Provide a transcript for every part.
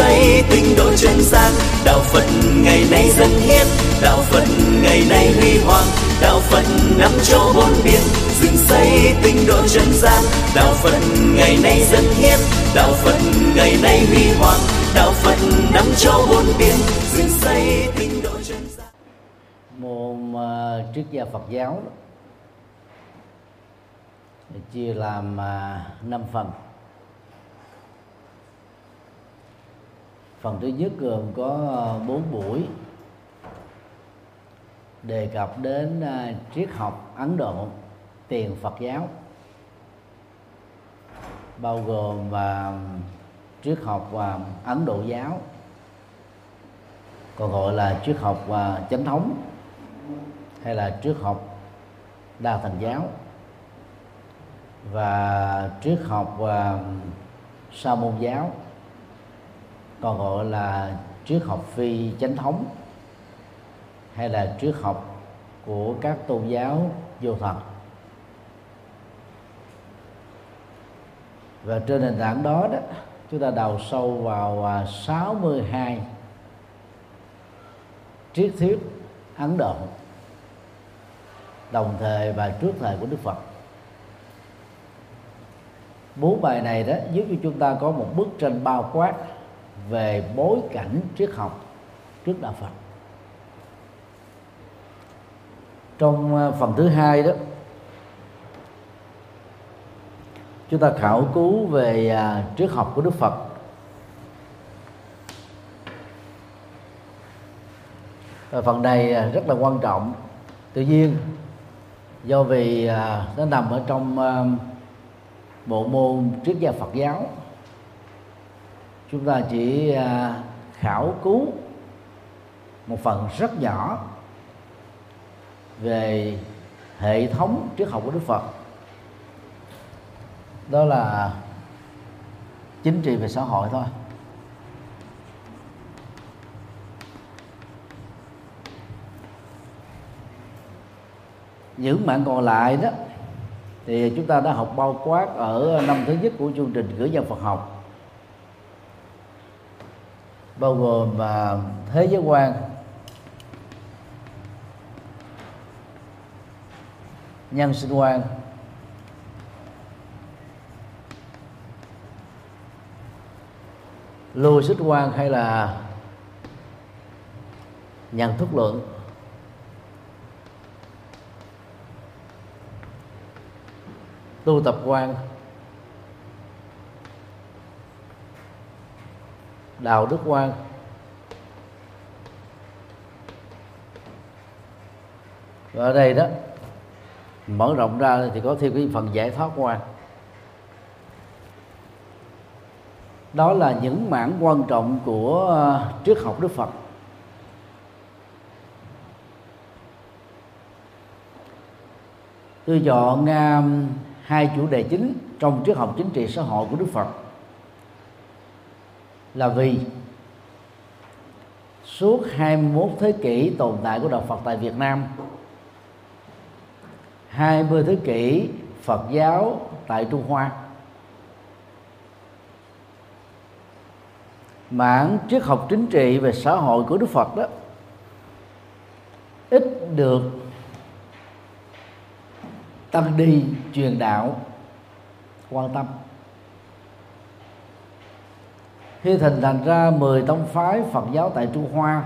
xây tinh độ chân gian đạo phật ngày nay dân hiến. Đạo phật ngày nay huy hoàng. Đạo phật năm châu bốn biển dựng xây tinh độ chân gian đạo phật ngày nay dân hiến. Đạo phật ngày nay huy hoàng. Đạo phật năm châu bốn biển dựng xây tinh độ chân gian môn à, uh, triết gia Phật giáo chia làm à, uh, 5 phần. Phần thứ nhất gồm có ờ, bốn 4 buổi đề cập đến uh, triết học Ấn Độ tiền Phật giáo. Bao gồm và triết học và Ấn Độ giáo còn gọi là triết học và chánh thống hay là triết học đa thần giáo và triết học và sa môn giáo còn gọi là triết học phi chánh thống, hay là triết học của các tôn giáo vô thật và trên nền tảng đó đó, chúng ta đào sâu vào à, 62 triết thuyết Ấn Độ, đồng thời và trước thời của Đức Phật. Bốn bài này đó, giúp cho chúng ta có một bức tranh bao quát về bối cảnh triết học trước đạo Phật. Trong à, phần thứ hai đó, chúng ta khảo cứu về à, triết học của Đức Phật. Và phần này à, rất là quan trọng. Tự nhiên, do vì nó nằm ở trong bộ môn triết gia Phật giáo chúng ta chỉ à, khảo cứu một phần rất nhỏ về hệ thống triết học của Đức Phật. Đó là chính trị về xã hội thôi. Những mạng còn lại đó, thì chúng ta đã học bao quát ở năm thứ nhất của chương trình gửi dân Phật học bao gồm và thế giới quan. Nhân sinh quan. Lưu xích quan hay là nhận thức luận, tu tập quan. Đạo đức quan và ở đây đó, mở rộng ra thì có thêm cái phần giải thoát quan đó là những mảng quan trọng của ờ, triết học Đức Phật. Tôi chọn hai chủ đề chính trong triết học chính trị xã hội của Đức Phật là vì suốt 21 thế kỷ tồn tại của đạo Phật tại Việt Nam 20 thế kỷ Phật giáo tại Trung Hoa, mảng triết học chính trị về xã hội của Đức Phật đó, ít được tăng đi truyền đạo quan tâm khi hình thành ra 10 tông phái Phật giáo tại Trung Hoa.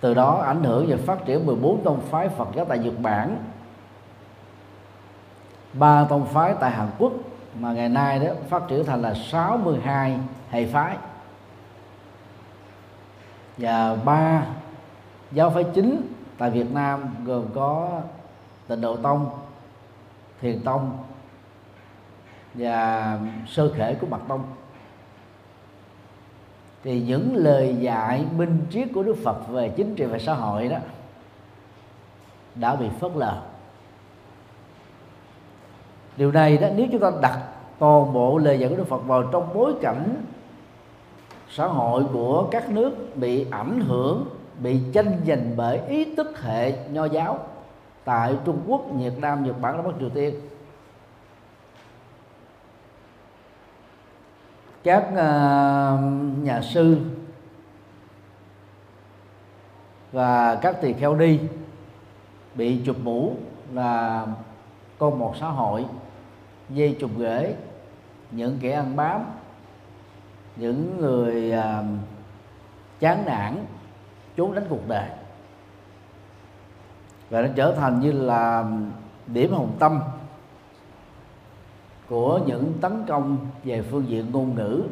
Từ đó ảnh hưởng và phát triển 14 tông phái Phật giáo tại Nhật Bản. Ba tông phái tại Hàn Quốc mà ngày nay đó phát triển thành là 62 hệ phái. Và ba giáo phái chính tại Việt Nam gồm có Tịnh Độ Tông, Thiền Tông và sơ khể của Mật Tông. Thì những lời dạy minh triết của Đức Phật về chính trị và xã hội đó đã bị phớt lờ. Điều này đó nếu chúng ta đặt toàn bộ lời dạy của Đức Phật vào trong bối cảnh xã hội của các nước bị ảnh hưởng bị tranh giành bởi ý thức hệ nho giáo tại Trung Quốc, Việt Nam, Nhật Bản, Bắc Triều Tiên các uh, nhà sư và các tỳ kheo đi bị chụp mũ là con một xã hội dây chụp rễ những kẻ ăn bám những người uh, chán nản trốn đánh cuộc đời. Và nó trở thành như là điểm hồng tâm của những tấn công về phương diện ngôn ngữ,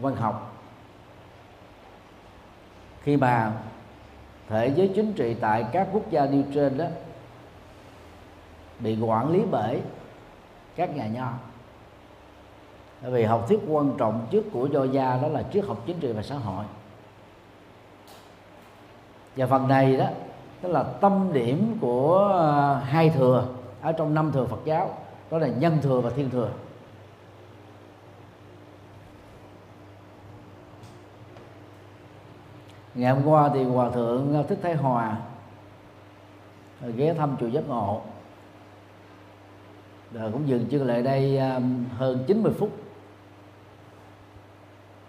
văn học. Khi mà thể giới chính trị tại các quốc gia nêu trên đó bị quản lý bởi các nhà nho. Bởi vì học thuyết quan trọng trước của do gia đó là triết học chính trị và xã hội. Và phần này đó, tức là tâm điểm của à, hai thừa ở trong năm thừa Phật giáo đó là nhân thừa và thiên thừa. Ngày hôm qua thì hòa thượng thích thái hòa ghé thăm chùa giác ngộ. Rồi cũng dừng chân lại đây um, hơn 90 phút.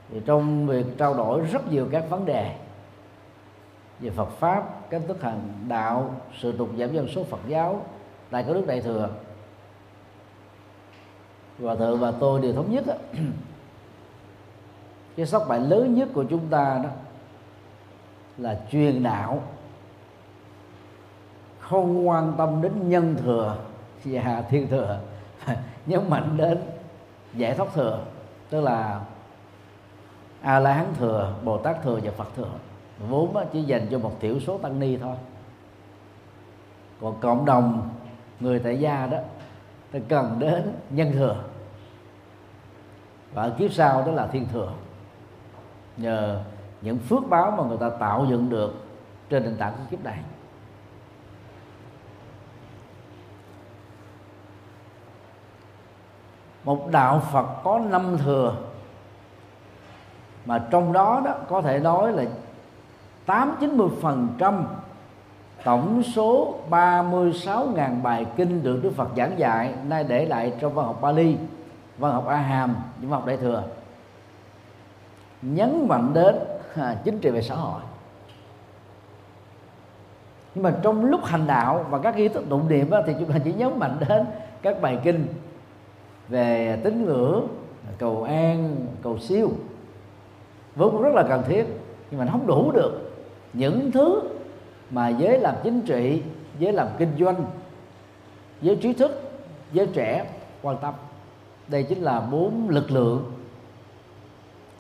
Thì trong việc trao đổi rất nhiều các vấn đề về Phật pháp, cách thức hành đạo, sự tục giảm dân số Phật giáo tại các nước đại thừa hòa thượng và tôi đều thống nhất đó, cái sóc bại lớn nhất của chúng ta đó là truyền đạo không quan tâm đến nhân thừa và thiên thừa nhấn mạnh đến giải thoát thừa tức là a la hán thừa bồ tát thừa và phật thừa. Vốn chỉ dành cho một thiểu số tăng ni thôi. Còn cộng đồng người tại gia đó thì cần đến nhân thừa và ở kiếp sau đó là thiên thừa nhờ những phước báo mà người ta tạo dựng được trên nền tảng của kiếp này. Một đạo Phật có năm thừa mà trong đó đó có thể nói là tám chín mươi phần trăm tổng số 36.000 bài kinh được Đức Phật giảng dạy nay để lại trong văn học Bali, văn học A Hàm, những văn học Đại thừa nhấn mạnh đến à, chính trị về xã hội. Nhưng mà trong lúc hành đạo và các nghi thức tụng niệm thì chúng ta chỉ nhấn mạnh đến các bài kinh về tín ngưỡng cầu an cầu siêu. Vốn rất là cần thiết nhưng mà nó không đủ được. Những thứ mà giới làm chính trị giới làm kinh doanh giới trí thức giới trẻ quan tâm đây chính là bốn lực lượng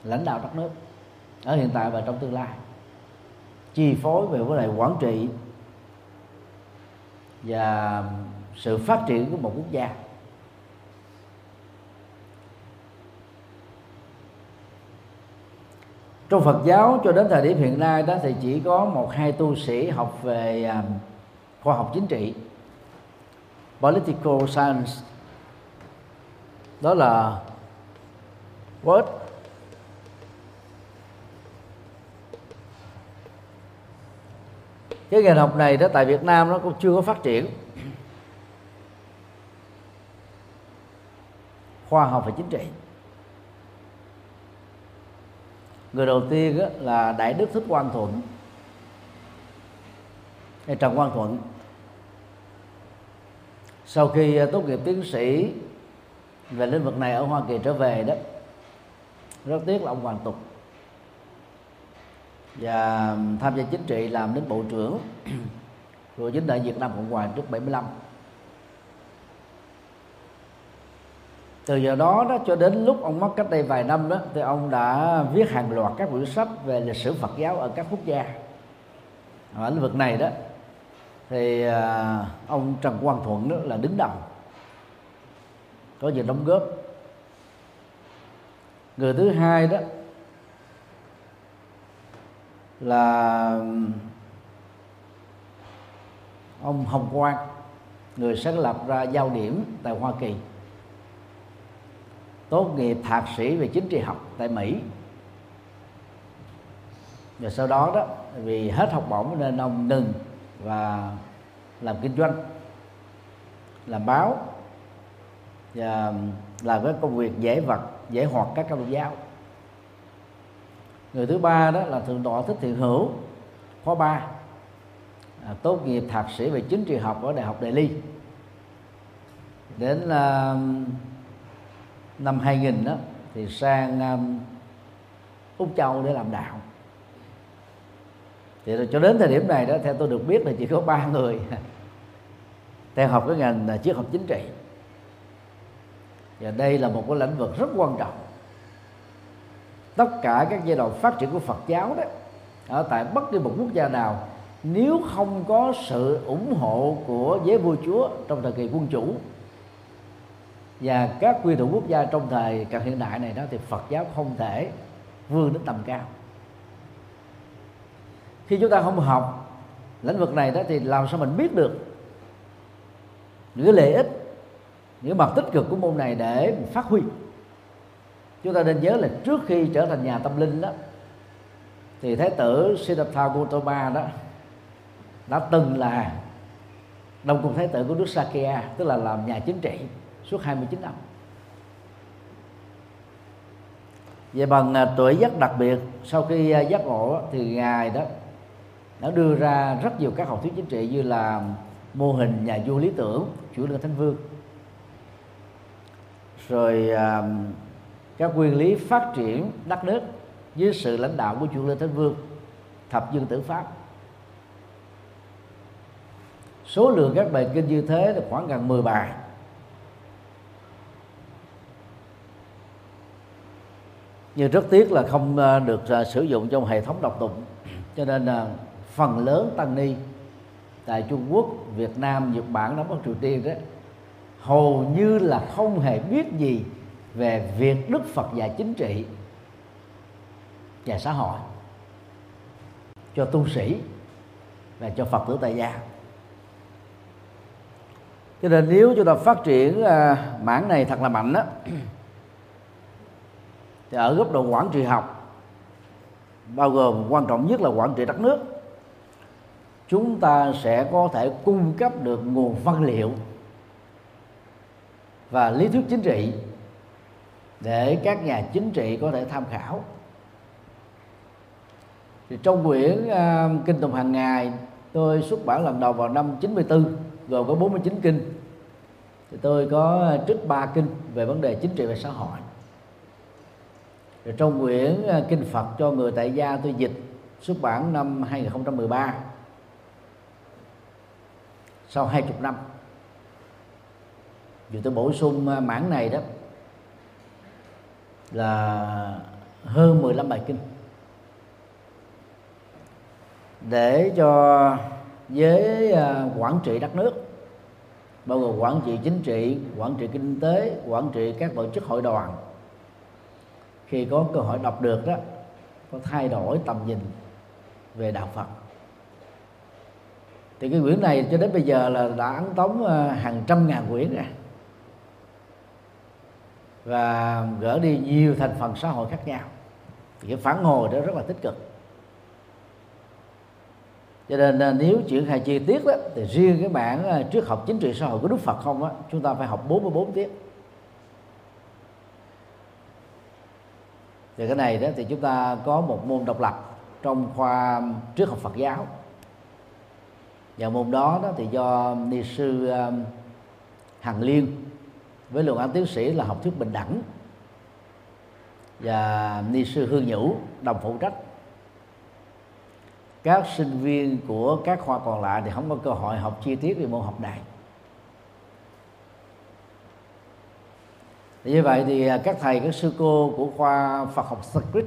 lãnh đạo đất nước ở hiện tại và trong tương lai. Chi phối về vấn đề quản trị và sự phát triển của một quốc gia. Trong Phật giáo cho đến thời điểm hiện nay đó thì chỉ có một hai tu sĩ học về à, khoa học chính trị, political science đó là Word. Cái ngành học này đó tại Việt Nam nó cũng chưa có phát triển. Khoa học và chính trị. Người đầu tiên là đại đức thích quang thuận. Hay trần quang thuận. Sau khi tốt nghiệp tiến sĩ về lĩnh vực này ở hoa kỳ trở về đó, rất tiếc là ông hoàn tục. Và tham gia chính trị làm đến bộ trưởng của chính đại Việt Nam Cộng hòa trước 75 từ giờ đó đó cho đến lúc ông mất cách đây vài năm đó, thì ông đã viết hàng loạt các quyển sách về lịch sử Phật giáo ở các quốc gia. Ở lĩnh vực này đó, thì à, ông Trần Quang Thuận đó là đứng đầu có nhiều đóng góp. Người thứ hai đó là ông Hồng Quang, người sáng lập ra giao điểm tại Hoa Kỳ. Tốt nghiệp thạc sĩ về chính trị học tại Mỹ. Và sau đó đó, vì hết học bổng nên ông ngừng và làm kinh doanh, làm báo. Dạ, và làm cái công việc dễ vật dễ hoạt các công giáo. Người thứ ba đó là thượng tọa thích thiện hữu khóa ba. À, tốt nghiệp thạc sĩ về chính trị học ở đại học Đại Ly. Đến à, năm 2000 đó thì sang à, Úc Châu để làm đạo. Thì cho đến thời điểm này đó theo tôi được biết là chỉ có ba người theo học cái ngành à, triết học chính trị và đây là một cái lĩnh vực rất quan trọng. Tất cả các giai đoạn phát triển của Phật giáo đó, ở tại bất kỳ một quốc gia nào, nếu không có sự ủng hộ của giới vua chúa trong thời kỳ quân chủ và các quy tụ quốc gia trong thời cận hiện đại này đó, thì Phật giáo không thể vươn đến tầm cao. Khi chúng ta không học lĩnh vực này đó, thì làm sao mình biết được những lợi ích những mặt tích cực của môn này để phát huy. Chúng ta nên nhớ là trước khi trở thành nhà tâm linh đó, thì thái tử Siddhartha Gautama đó đã từng là đồng cùng thái tử của nước Sakya, tức là làm nhà chính trị suốt 29 năm. Về bằng à, tuổi giác đặc biệt, sau khi à, giác ngộ thì ngài đó đã đưa ra rất nhiều các học thuyết chính trị như là mô hình nhà vua lý tưởng, chủ lương thánh vương rồi à, các nguyên lý phát triển đất nước dưới sự lãnh đạo của chủ lê thánh vương thập dương tử pháp. Số lượng các bài kinh như thế là khoảng gần 10 bài. Nhưng rất tiếc là không à, được à, sử dụng trong hệ thống đọc tụng. Cho nên là phần lớn tăng ni tại Trung Quốc, Việt Nam, Nhật Bản, Đông Bắc Triều Tiên đó hầu như là không hề biết gì về việc Đức Phật dạy chính trị và xã hội cho tu sĩ và cho Phật tử tại gia. Cho nên nếu chúng ta phát triển à, mảng này thật là mạnh đó thì ở góc độ quản trị học bao gồm quan trọng nhất là quản trị đất nước chúng ta sẽ có thể cung cấp được nguồn văn liệu và lý thuyết chính trị để các nhà chính trị có thể tham khảo. Thì trong quyển uh, kinh tùng hàng ngày tôi xuất bản lần đầu vào năm 94 gồm có 49 kinh. Thì tôi có ờ, trích ba kinh về vấn đề chính trị và xã hội. Rồi trong quyển uh, kinh Phật cho người tại gia tôi dịch xuất bản năm 2013 sau hai chục năm dù tôi bổ sung à, mảng này đó là hơn 15 bài kinh. Để cho với à, quản trị đất nước, bao gồm quản trị chính trị, quản trị kinh tế, quản trị các tổ chức hội đoàn, khi có cơ hội đọc được đó, có thay đổi tầm nhìn về đạo Phật. Thì cái quyển này cho đến bây giờ là đã ấn tống à, hàng trăm ngàn quyển rồi và gỡ đi nhiều thành phần xã hội khác nhau. Thì cái phản hồi đó rất là tích cực. Cho nên à, nếu triển khai chi tiết đó, thì riêng cái bản à, trước học chính trị xã hội của Đức Phật không á, chúng ta phải học 44 tiết. Thì cái này đó thì chúng ta có một môn độc lập trong khoa trước học Phật giáo. Và môn đó đó thì do ni sư à, Hằng Liên với luận án tiến sĩ là học thuyết bình đẳng. Và ni sư hương nhũ, đồng phụ trách. Các sinh viên của các khoa còn lại thì không có cơ hội học chi tiết về môn học này. Như vậy thì các thầy, các sư cô của khoa Phật học Sanskrit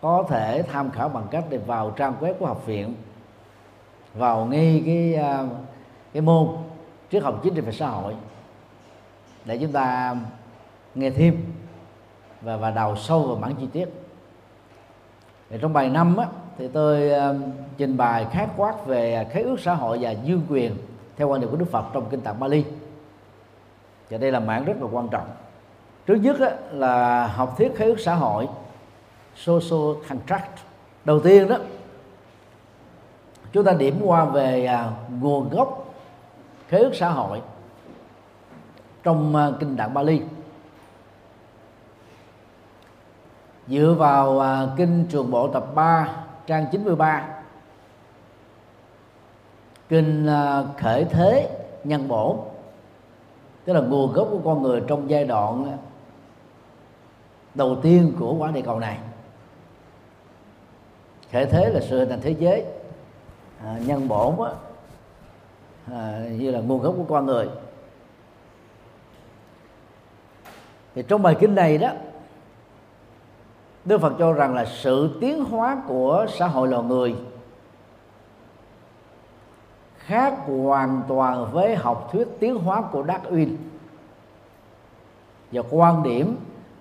có thể tham khảo bằng cách để vào trang web của học viện, vào ngay cái à, cái môn triết học chính trị và xã hội để chúng ta nghe thêm và và đào sâu vào bản chi tiết. Thì trong bài năm á, thì tôi uh, trình bày khái quát về khế ước xã hội và dương quyền theo quan điểm của Đức Phật trong kinh tạng Bali. Và đây là mảng rất là quan trọng. Trước nhất á, là học thuyết khế ước xã hội social contract. Đầu tiên đó chúng ta điểm qua về uh, nguồn gốc khế ước xã hội trong à, kinh Tạng Bali. Dựa vào à, kinh Trường Bộ tập 3 trang 93 kinh à, khởi thế nhân bổ tức là nguồn gốc của con người trong giai đoạn đầu tiên của quả địa cầu này. Khởi thế là sự hình thành thế giới à, nhân bổn á, à, như là nguồn gốc của con người. Thì trong bài kinh này đó, Đức Phật cho rằng là sự tiến hóa của xã hội loài người khác hoàn toàn với học thuyết tiến hóa của Darwin. Và quan điểm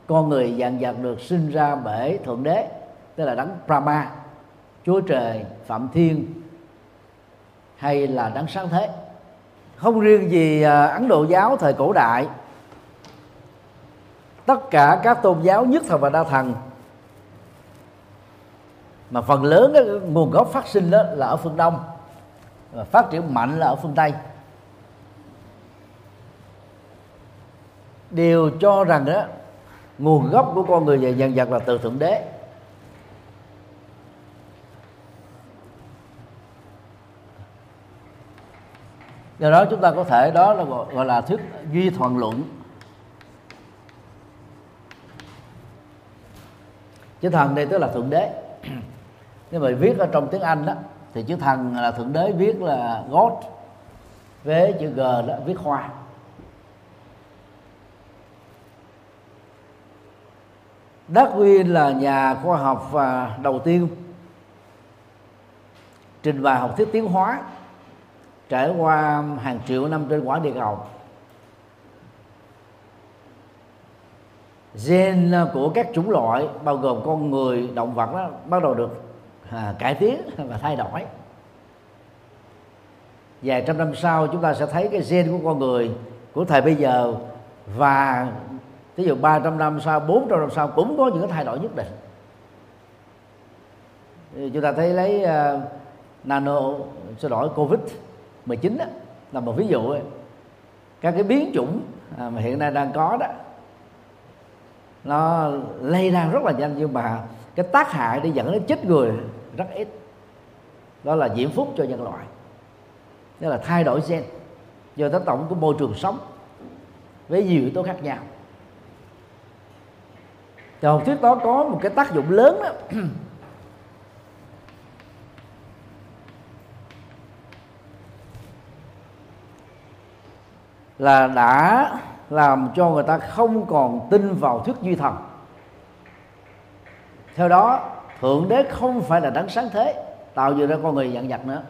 con người dạng vật được sinh ra bởi thượng đế, tức là đấng Brahma, chúa trời, phạm thiên, hay là đấng sáng thế. Không riêng gì à, ấn độ giáo thời cổ đại tất cả các tôn giáo nhất thần và đa thần. Mà phần lớn cái nguồn gốc phát sinh đó là ở phương đông và phát triển mạnh là ở phương tây. Đều cho rằng đó nguồn gốc của con người và dần vật là từ thượng đế. Do đó chúng ta có thể đó là gọi, gọi là thuyết duy thuận luận. Chữ thần đây tức là thượng đế. Nhưng mà viết ở trong tiếng anh đó thì chữ thần là thượng đế viết là god với chữ g đó viết khoa Darwin là nhà khoa học và đầu tiên trình bày học thuyết tiến hóa trải qua hàng triệu năm trên quả địa cầu gen của các chủng loại bao gồm con người động vật đó bắt đầu được à, cải tiến và thay đổi vài trăm năm sau chúng ta sẽ thấy cái gen của con người của thời bây giờ và ví dụ 300 năm sau 400 năm sau cũng có những cái thay đổi nhất định chúng ta thấy lấy uh, nano xin lỗi covid 19 đó, là một ví dụ ấy. các cái biến chủng à, mà hiện nay đang có đó nó lây lan rất là nhanh nhưng mà cái tác hại để dẫn đến chết người rất ít. Đó là diễm phúc cho nhân loại. Đó là thay đổi gen. Do tác động của môi trường sống với nhiều yếu tố khác nhau. Thì học thuyết đó có một cái tác dụng lớn đó. Là đã làm cho người ta không còn tin vào thuyết duy thần. Theo đó, thượng đế không phải là đấng sáng thế, tạo dựng ra con người dạng vật nữa.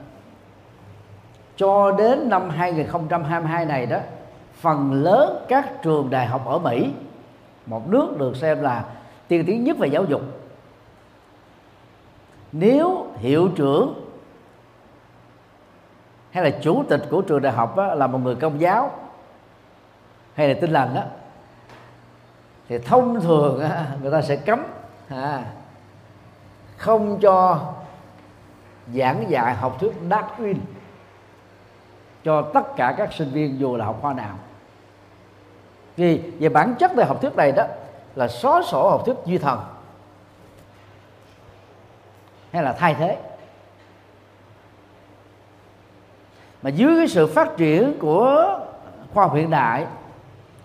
Cho đến năm 2022 này đó, phần lớn các trường đại học ở Mỹ, một nước được xem là tiên tiến nhất về giáo dục. Nếu hiệu trưởng hay là chủ tịch của trường đại học là một người công giáo hay là tin lành đó thì thông thường người ta sẽ cấm à, không cho giảng dạy học thuyết Darwin cho tất cả các sinh viên dù là học khoa nào. Vì về bản chất về học thuyết này đó là xóa sổ học thuyết duy thần hay là thay thế. Mà dưới cái sự phát triển của khoa học hiện đại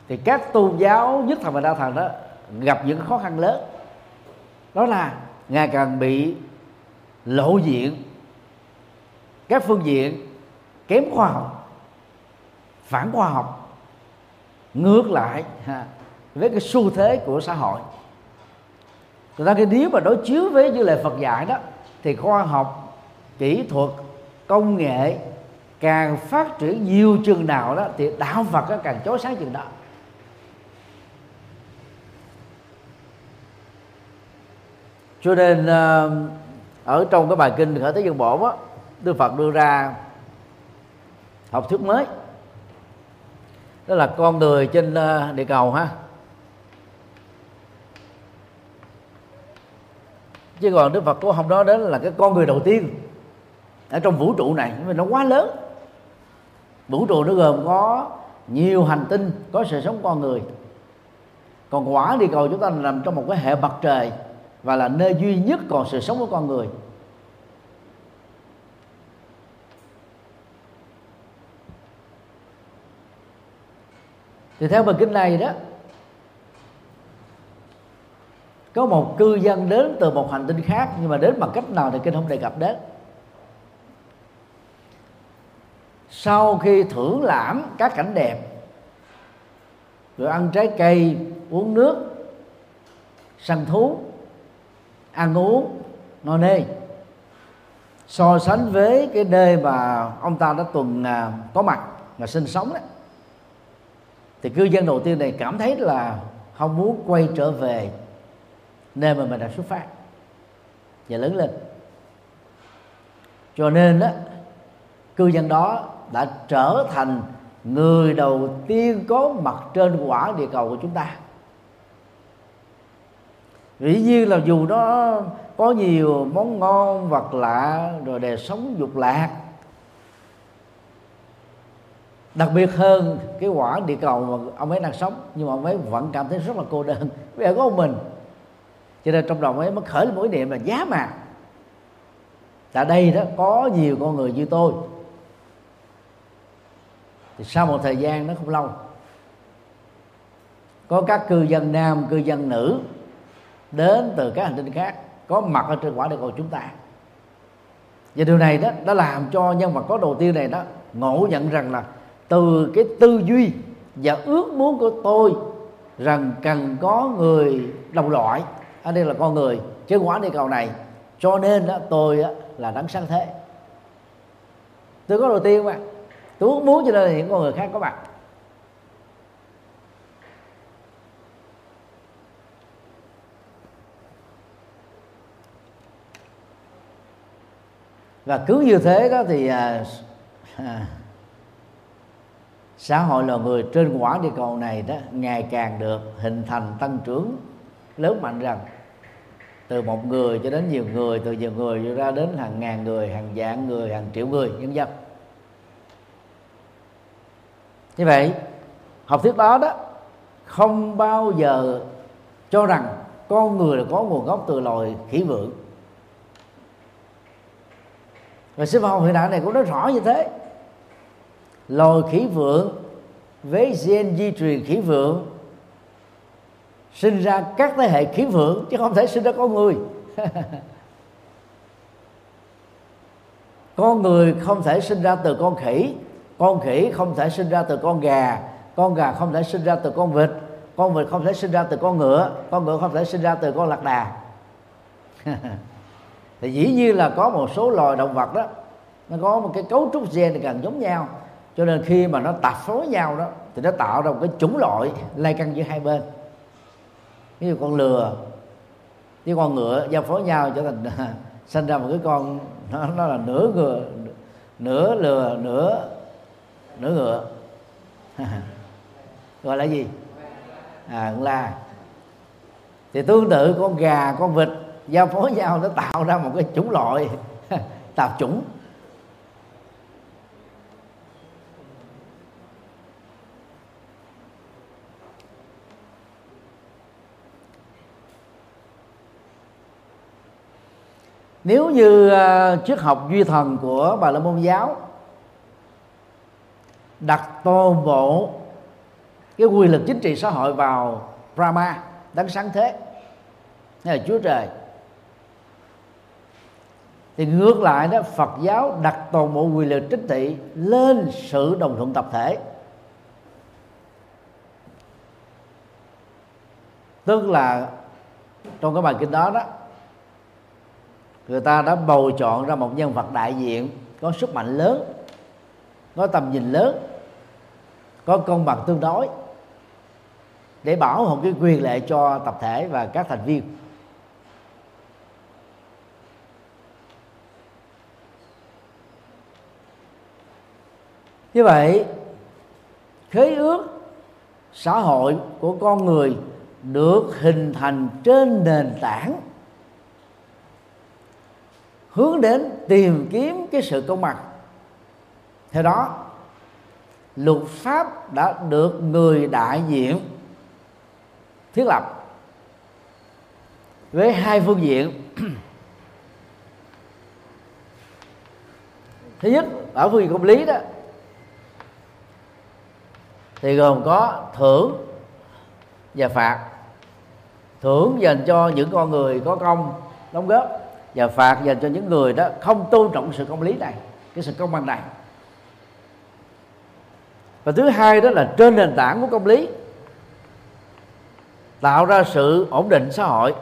thì các tôn giáo nhất thần và đa thần đó gặp những khó khăn lớn. Đó là ngày càng bị lộ diện. Các phương diện kém khoa học, phản khoa học, ngược lại với cái xu thế của xã hội. Người ta cái nếu mà đối chiếu với như lời Phật dạy đó, thì khoa học, kỹ thuật, công nghệ càng phát triển nhiều chừng nào đó, thì đạo Phật nó càng chói sáng chừng đó. Cho nên ờ, ở trong cái bài kinh khởi thế dân bổn á, Đức Phật đưa ra học thuyết mới. Đó là con người trên ờ, địa cầu ha. Chứ còn Đức Phật cũng không nói đến là cái con người đầu tiên ở trong vũ trụ này, nhưng mà nó quá lớn. Vũ trụ nó gồm có nhiều hành tinh, có sự sống con người. Còn quả địa cầu chúng ta nằm trong một cái hệ mặt trời và là nơi duy nhất còn sự sống của con người. Thì theo bài kinh này đó, có một cư dân đến từ một hành tinh khác, nhưng mà đến bằng cách nào thì kinh không đề cập đến. Sau khi thưởng lãm các cảnh đẹp, rồi ăn trái cây, uống nước, săn thú ăn uống no nê. So sánh với cái nơi mà ông ta đã từng à, có mặt và sinh sống đó thì cư dân đầu tiên này cảm thấy là không muốn quay trở về nơi mà mình đã xuất phát và lớn lên. Cho nên đó cư dân đó đã trở thành người đầu tiên có mặt trên quả địa cầu của chúng ta dĩ nhiên là dù đó có nhiều món ngon, vật lạ, rồi đời sống dục lạc. Đặc biệt hơn cái quả địa cầu mà ông ấy đang sống, nhưng mà ông ấy vẫn cảm thấy rất là cô đơn. Vì có một mình. Cho nên trong lòng ấy mới khởi lên mỗi niệm là giá mà. Tại đây đó có nhiều con người như tôi. Thì sau một thời gian nó không lâu, có các cư dân nam, cư dân nữ đến từ các hành tinh khác có mặt ở trên quả địa cầu chúng ta. Và điều này đó đã làm cho nhân vật có đầu tiên này đó ngộ nhận rằng là từ cái tư duy và ước muốn của tôi rằng cần có người đồng loại ở đây là con người trên quả địa cầu này cho nên đó tôi đó, là đấng sáng thế. Tôi có đầu tiên mà tôi muốn cho nên những con người khác có mặt. Và cứ như thế đó thì à, à, xã hội loài người trên quả địa cầu này đó ngày càng được hình thành tăng trưởng lớn mạnh rằng từ một người cho đến nhiều người từ nhiều người ra đến hàng ngàn người hàng vạn người hàng triệu người nhân dân. Như vậy học thuyết đó đó không bao giờ cho rằng con người là có nguồn gốc từ loài khỉ vượng và sư học hiện đại này cũng nói rõ như thế. Loài khỉ vượng với gen di truyền khỉ vượng, sinh ra các thế hệ khí vượng, chứ không thể sinh ra con người. Con người không thể sinh ra từ con khỉ con khỉ không thể sinh ra từ con gà con gà không thể sinh ra từ con vịt con vịt không thể sinh ra từ con ngựa con ngựa không thể sinh ra từ con lạc đà. thì dĩ nhiên là có một số loài động vật đó nó có một cái cấu trúc gen thì gần giống nhau. Cho nên khi mà nó tạp phối nhau đó thì nó tạo ra một cái chủng loại lây căng giữa hai bên. Ví dụ con lừa với con ngựa giao phối nhau trở thành sinh ra một cái con nó, nó là nửa ngựa nửa lừa nửa nửa ngựa. Gọi là gì? À la thì tương tự con gà con vịt giao phối nhau nó tạo ra một cái chủng loại, tạp chủng. Nếu như ờ, triết học duy thần của bà la môn giáo đặt toàn bộ cái quyền lực chính trị xã hội vào Brahma, đấng sáng thế, hay là Chúa trời thì ngược lại đó, Phật giáo đặt toàn bộ quyền lực chính trị lên sự đồng thuận tập thể. Tức là trong cái bài kinh đó đó, người ta đã bầu chọn ra một nhân vật đại diện có sức mạnh lớn, có tầm nhìn lớn, có công bằng tương đối để bảo hộ cái quyền lệ cho tập thể và các thành viên. Như vậy, khế ước xã hội của con người được hình thành trên nền tảng, hướng đến tìm kiếm cái sự công bằng. Theo đó, luật pháp đã được người đại diện thiết lập với hai phương diện. Thứ nhất, ở phương diện công lý đó thì gồm có thưởng và phạt. Thưởng dành cho những con người có công, đóng góp, và phạt dành cho những người đó không tôn trọng sự công lý này, cái sự công bằng này. Và thứ hai đó là trên nền tảng của công lý, tạo ra sự ổn định xã hội.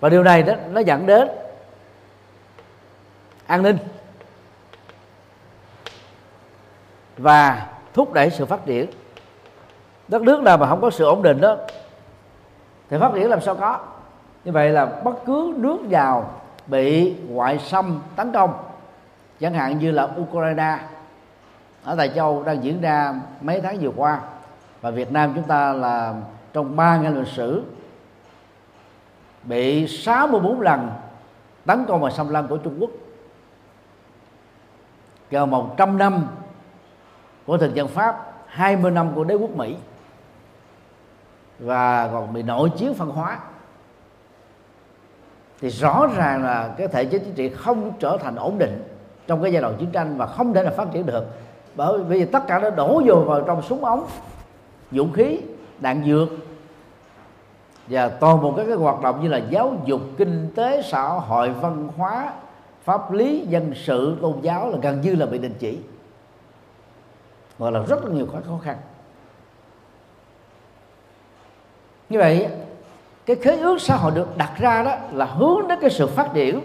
Và điều này đó, nó dẫn đến an ninh. Và thúc đẩy sự phát triển. Đất nước nào mà không có sự ổn định đó, thì phát triển làm sao có? Như vậy là bất cứ nước nào bị ngoại xâm tấn công, chẳng hạn như là Ukraine, ở tại châu đang diễn ra mấy tháng vừa qua, và Việt Nam chúng ta là trong ba ngày lịch sử bị 64 lần tấn công và xâm lăng của Trung Quốc. Gần 100 năm của thực dân Pháp 20 năm của đế quốc Mỹ. Và còn bị nội chiến phân hóa. Thì rõ ràng là cái thể chế chính trị không trở thành ổn định trong cái giai đoạn chiến tranh và không thể là phát triển được. Bởi vì tất cả nó đổ vô vào trong súng ống, vũ khí, đạn dược. Và toàn bộ các cái hoạt động như là giáo dục, kinh tế, xã hội, văn hóa, pháp lý, dân sự, tôn giáo là gần như là bị đình chỉ gọi là rất là nhiều khó khăn. Như vậy, cái khế ước xã hội được đặt ra đó là hướng đến cái sự phát triển,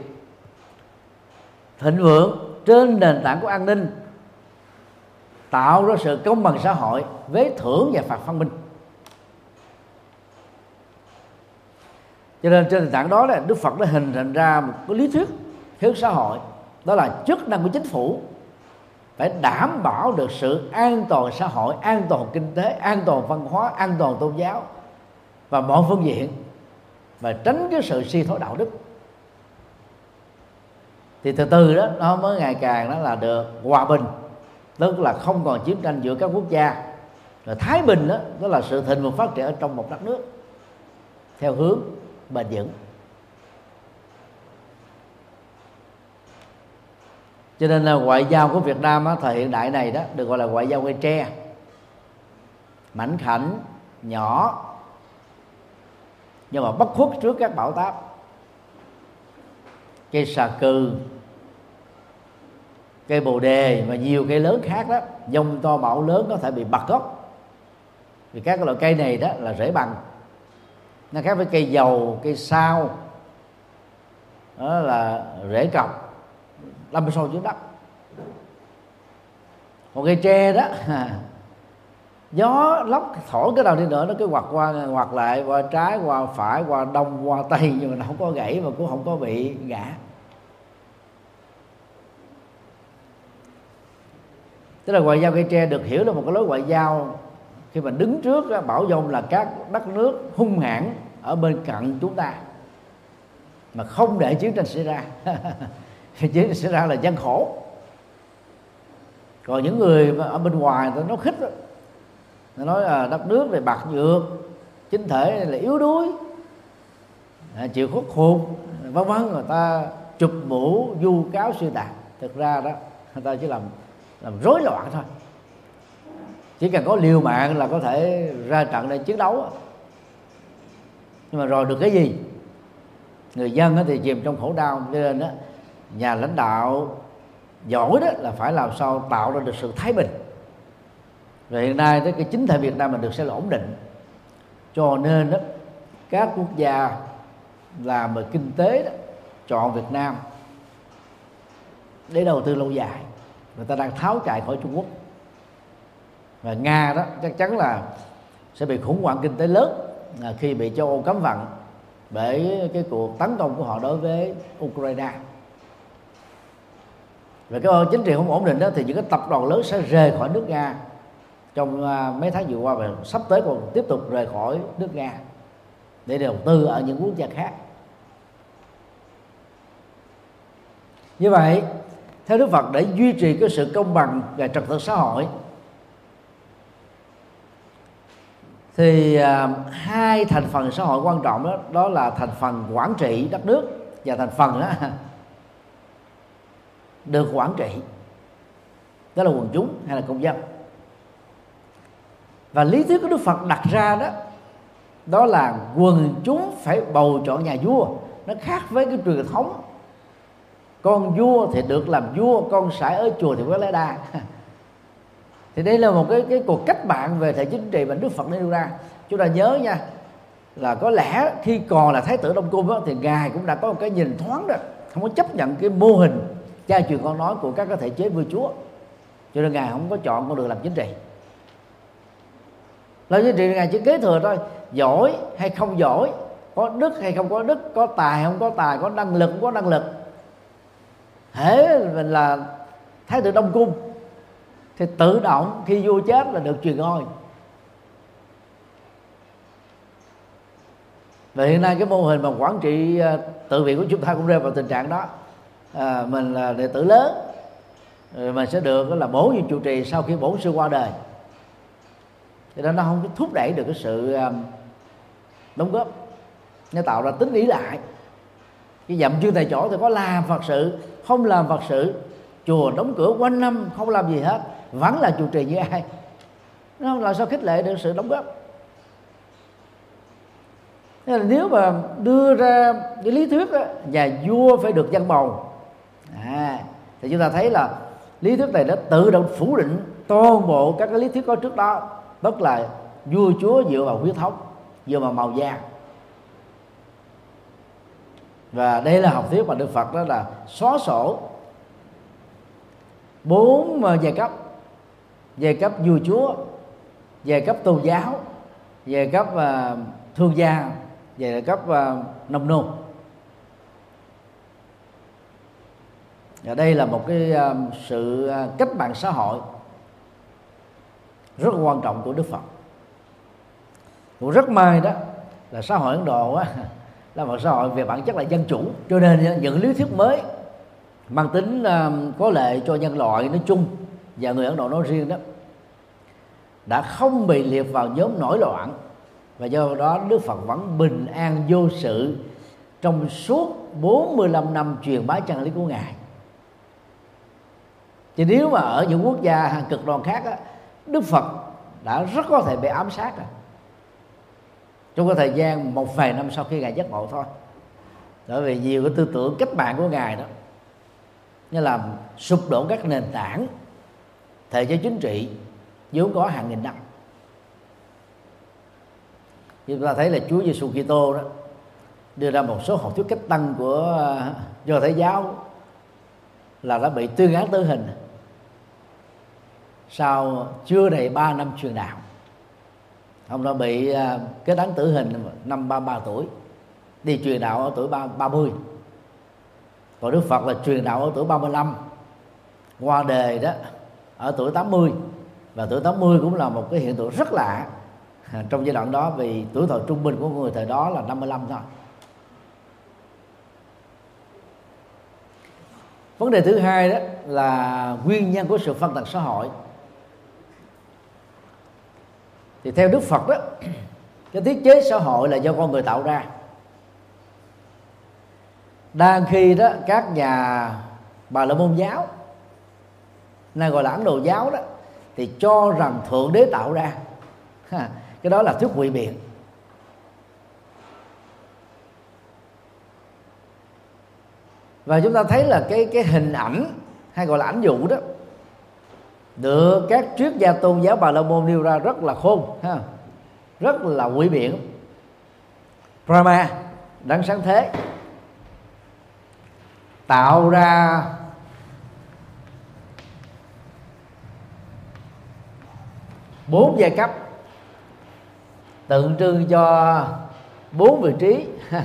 thịnh vượng trên nền tảng của an ninh, tạo ra sự công bằng xã hội với thưởng và phạt phân minh. Cho nên trên nền tảng đó là đức phật đã hình thành ra một cái lý thuyết hướng xã hội, đó là chức năng của chính phủ phải đảm bảo được sự an toàn xã hội an toàn kinh tế an toàn văn hóa an toàn tôn giáo. Và mọi phương diện. Và tránh cái sự suy thoái đạo đức. Thì từ từ đó nó mới ngày càng đó là được hòa bình. Tức là không còn chiến tranh giữa các quốc gia. Rồi thái bình đó, đó là sự thịnh vượng phát triển ở trong một đất nước. Theo hướng bền vững. Cho nên là ngoại giao của Việt Nam á, thời hiện đại này đó được gọi là ngoại giao cây tre. Mảnh khảnh nhỏ nhưng mà bất khuất trước các bão táp. Cây xà cừ cây bồ đề và nhiều cây lớn khác đó dông to bão lớn có thể bị bật gốc. Vì các loại cây này đó là rễ bằng. Nó khác với cây dầu cây sao đó là rễ cọc lâm sâu dưới đất còn cây tre đó gió lốc thổi cái đầu đi nữa nó cứ quạt qua quạt lại qua trái qua phải qua đông qua tây nhưng mà nó không có gãy và cũng không có bị ngã. Tức là ngoại giao cây tre được hiểu là một cái lối ngoại giao. Khi mà đứng trước đó, bảo dông là các đất nước hung hãn ở bên cạnh chúng ta mà không để chiến tranh xảy ra. chiến tranh xảy ra là gian khổ. Còn những người ở bên ngoài nó khích đó, nó nói là đất nước về bạc nhược chính thể là yếu đuối à, chịu khuất khôn vân vân người ta chụp mũ du cáo sư đạt thực ra đó người ta chỉ làm làm rối loạn thôi. Chỉ cần có liều mạng là có thể ra trận để chiến đấu nhưng mà rồi được cái gì? Người dân thì chìm trong khổ đau cho nên đó nhà lãnh đạo giỏi đó là phải làm sao tạo ra được sự thái bình. Rồi hiện nay cái chính thể Việt Nam mình được sẽ là ổn định. Cho nên đó, các quốc gia làm về kinh tế đó, chọn Việt Nam để đầu tư lâu dài. Người ta đang tháo chạy khỏi Trung Quốc. Và Nga đó chắc chắn là sẽ bị khủng hoảng kinh tế lớn à, khi bị châu Âu cấm vận bởi cái cuộc tấn công của họ đối với Ukraine về cái chính trị không ổn định đó thì những cái tập đoàn lớn sẽ rời khỏi nước Nga. Trong à, mấy tháng vừa qua và sắp tới còn tiếp tục rời khỏi nước nga để đầu tư ở những quốc gia khác. Như vậy theo Đức Phật để duy trì cái sự công bằng và trật tự xã hội thì à, hai thành phần xã hội quan trọng đó đó là thành phần quản trị đất nước và thành phần đó, được quản trị. Đó là quần chúng hay là công dân. Và lý thuyết của Đức Phật đặt ra đó đó là quần chúng phải bầu chọn nhà vua. Nó khác với cái truyền thống. Con vua thì được làm vua con sải ở chùa thì có lẽ đa. Thì đây là một cái cái cuộc cách mạng về thể chính trị mà Đức Phật đưa ra. Chúng ta nhớ nha là có lẽ khi còn là thái tử đông cung đó, thì ngài cũng đã có một cái nhìn thoáng rồi không có chấp nhận cái mô hình gia truyền con nói của các cái thể chế vua chúa. Cho nên ngài không có chọn con đường làm chính trị. Làm chính trị ngài chỉ kế thừa thôi. Giỏi hay không giỏi, có đức hay không có đức, có tài không có tài, có năng lực không có năng lực. Hễ mình là thái tử đông cung, thì tự động khi vua chết là được truyền ngôi. Và hiện nay cái mô hình mà quản trị ờ, tự viện của chúng ta cũng rơi vào tình trạng đó à, mình là đệ tử lớn. Rồi mình sẽ được là bổ nhiệm trụ trì sau khi bổn sư qua đời. Thì đó nó không thúc đẩy được cái sự à, đóng góp. Nó tạo ra tính ý lại. Cái dậm chưa tại chỗ thì có làm phật sự không làm phật sự. Chùa đóng cửa quanh năm không làm gì hết. Vẫn là chủ trì như ai. Nó làm sao khích lệ được sự đóng góp. Nên là nếu mà đưa ra cái lý thuyết đó, nhà vua phải được dân bầu à, thì chúng ta thấy là lý thuyết này đã tự động phủ định toàn bộ các cái lý thuyết có trước đó tức là vua chúa dựa vào huyết thống dựa vào màu da. Và đây là học thuyết mà đức phật đó là xóa sổ bốn ờ, giai cấp. Giai cấp vua chúa giai cấp tôn giáo giai cấp uh, thương gia giai cấp uh, nông nô và đây là một cái à, sự à, cách mạng xã hội rất quan trọng của đức phật. Cũng rất may đó là xã hội ấn độ á, là một xã hội về bản chất là dân chủ. Cho nên những lý thuyết mới mang tính à, có lệ cho nhân loại nói chung và người ấn độ nói riêng đó đã không bị liệt vào nhóm nổi loạn. Và do đó Đức Phật vẫn bình an vô sự trong suốt 45 năm truyền bá chân lý của Ngài chứ nếu mà ở những quốc gia hàng cực đoan khác á, Đức Phật đã rất có thể bị ám sát rồi. Trong cái thời gian một vài năm sau khi ngài giác ngộ thôi. Bởi vì nhiều cái tư tưởng cách mạng của ngài đó như là sụp đổ các nền tảng thể chế chính trị vốn có hàng nghìn năm. Chúng ta thấy là Chúa Giêsu Kitô đó đưa ra một số học thuyết cách tăng của ờ, do thái giáo là đã bị tuyên án tử hình sau chưa đầy 3 năm truyền đạo, ông đã bị à, kết án tử hình năm 33 tuổi đi truyền đạo ở tuổi 30 còn Đức Phật là truyền đạo ở tuổi 35 qua đề đó ở tuổi 80 và tuổi 80 cũng là một cái hiện tượng rất lạ trong giai đoạn đó, vì tuổi thọ trung bình của người thời đó là 55 thôi. Vấn đề thứ hai đó là nguyên nhân của sự phân tầng xã hội thì theo đức phật đó, cái thiết chế xã hội là do con người tạo ra. Đang khi đó, các nhà bà la môn giáo, nay gọi là ấn độ giáo đó, thì cho rằng thượng đế tạo ra. Cái đó là thuyết ngụy biện. Và chúng ta thấy là cái cái hình ảnh, hay gọi là ảnh dụ đó được các triết gia tôn giáo bà la môn nêu ra rất là khôn ha? Rất là quỷ biển, Brahma đấng sáng thế tạo ra bốn giai cấp tượng trưng cho bốn vị trí.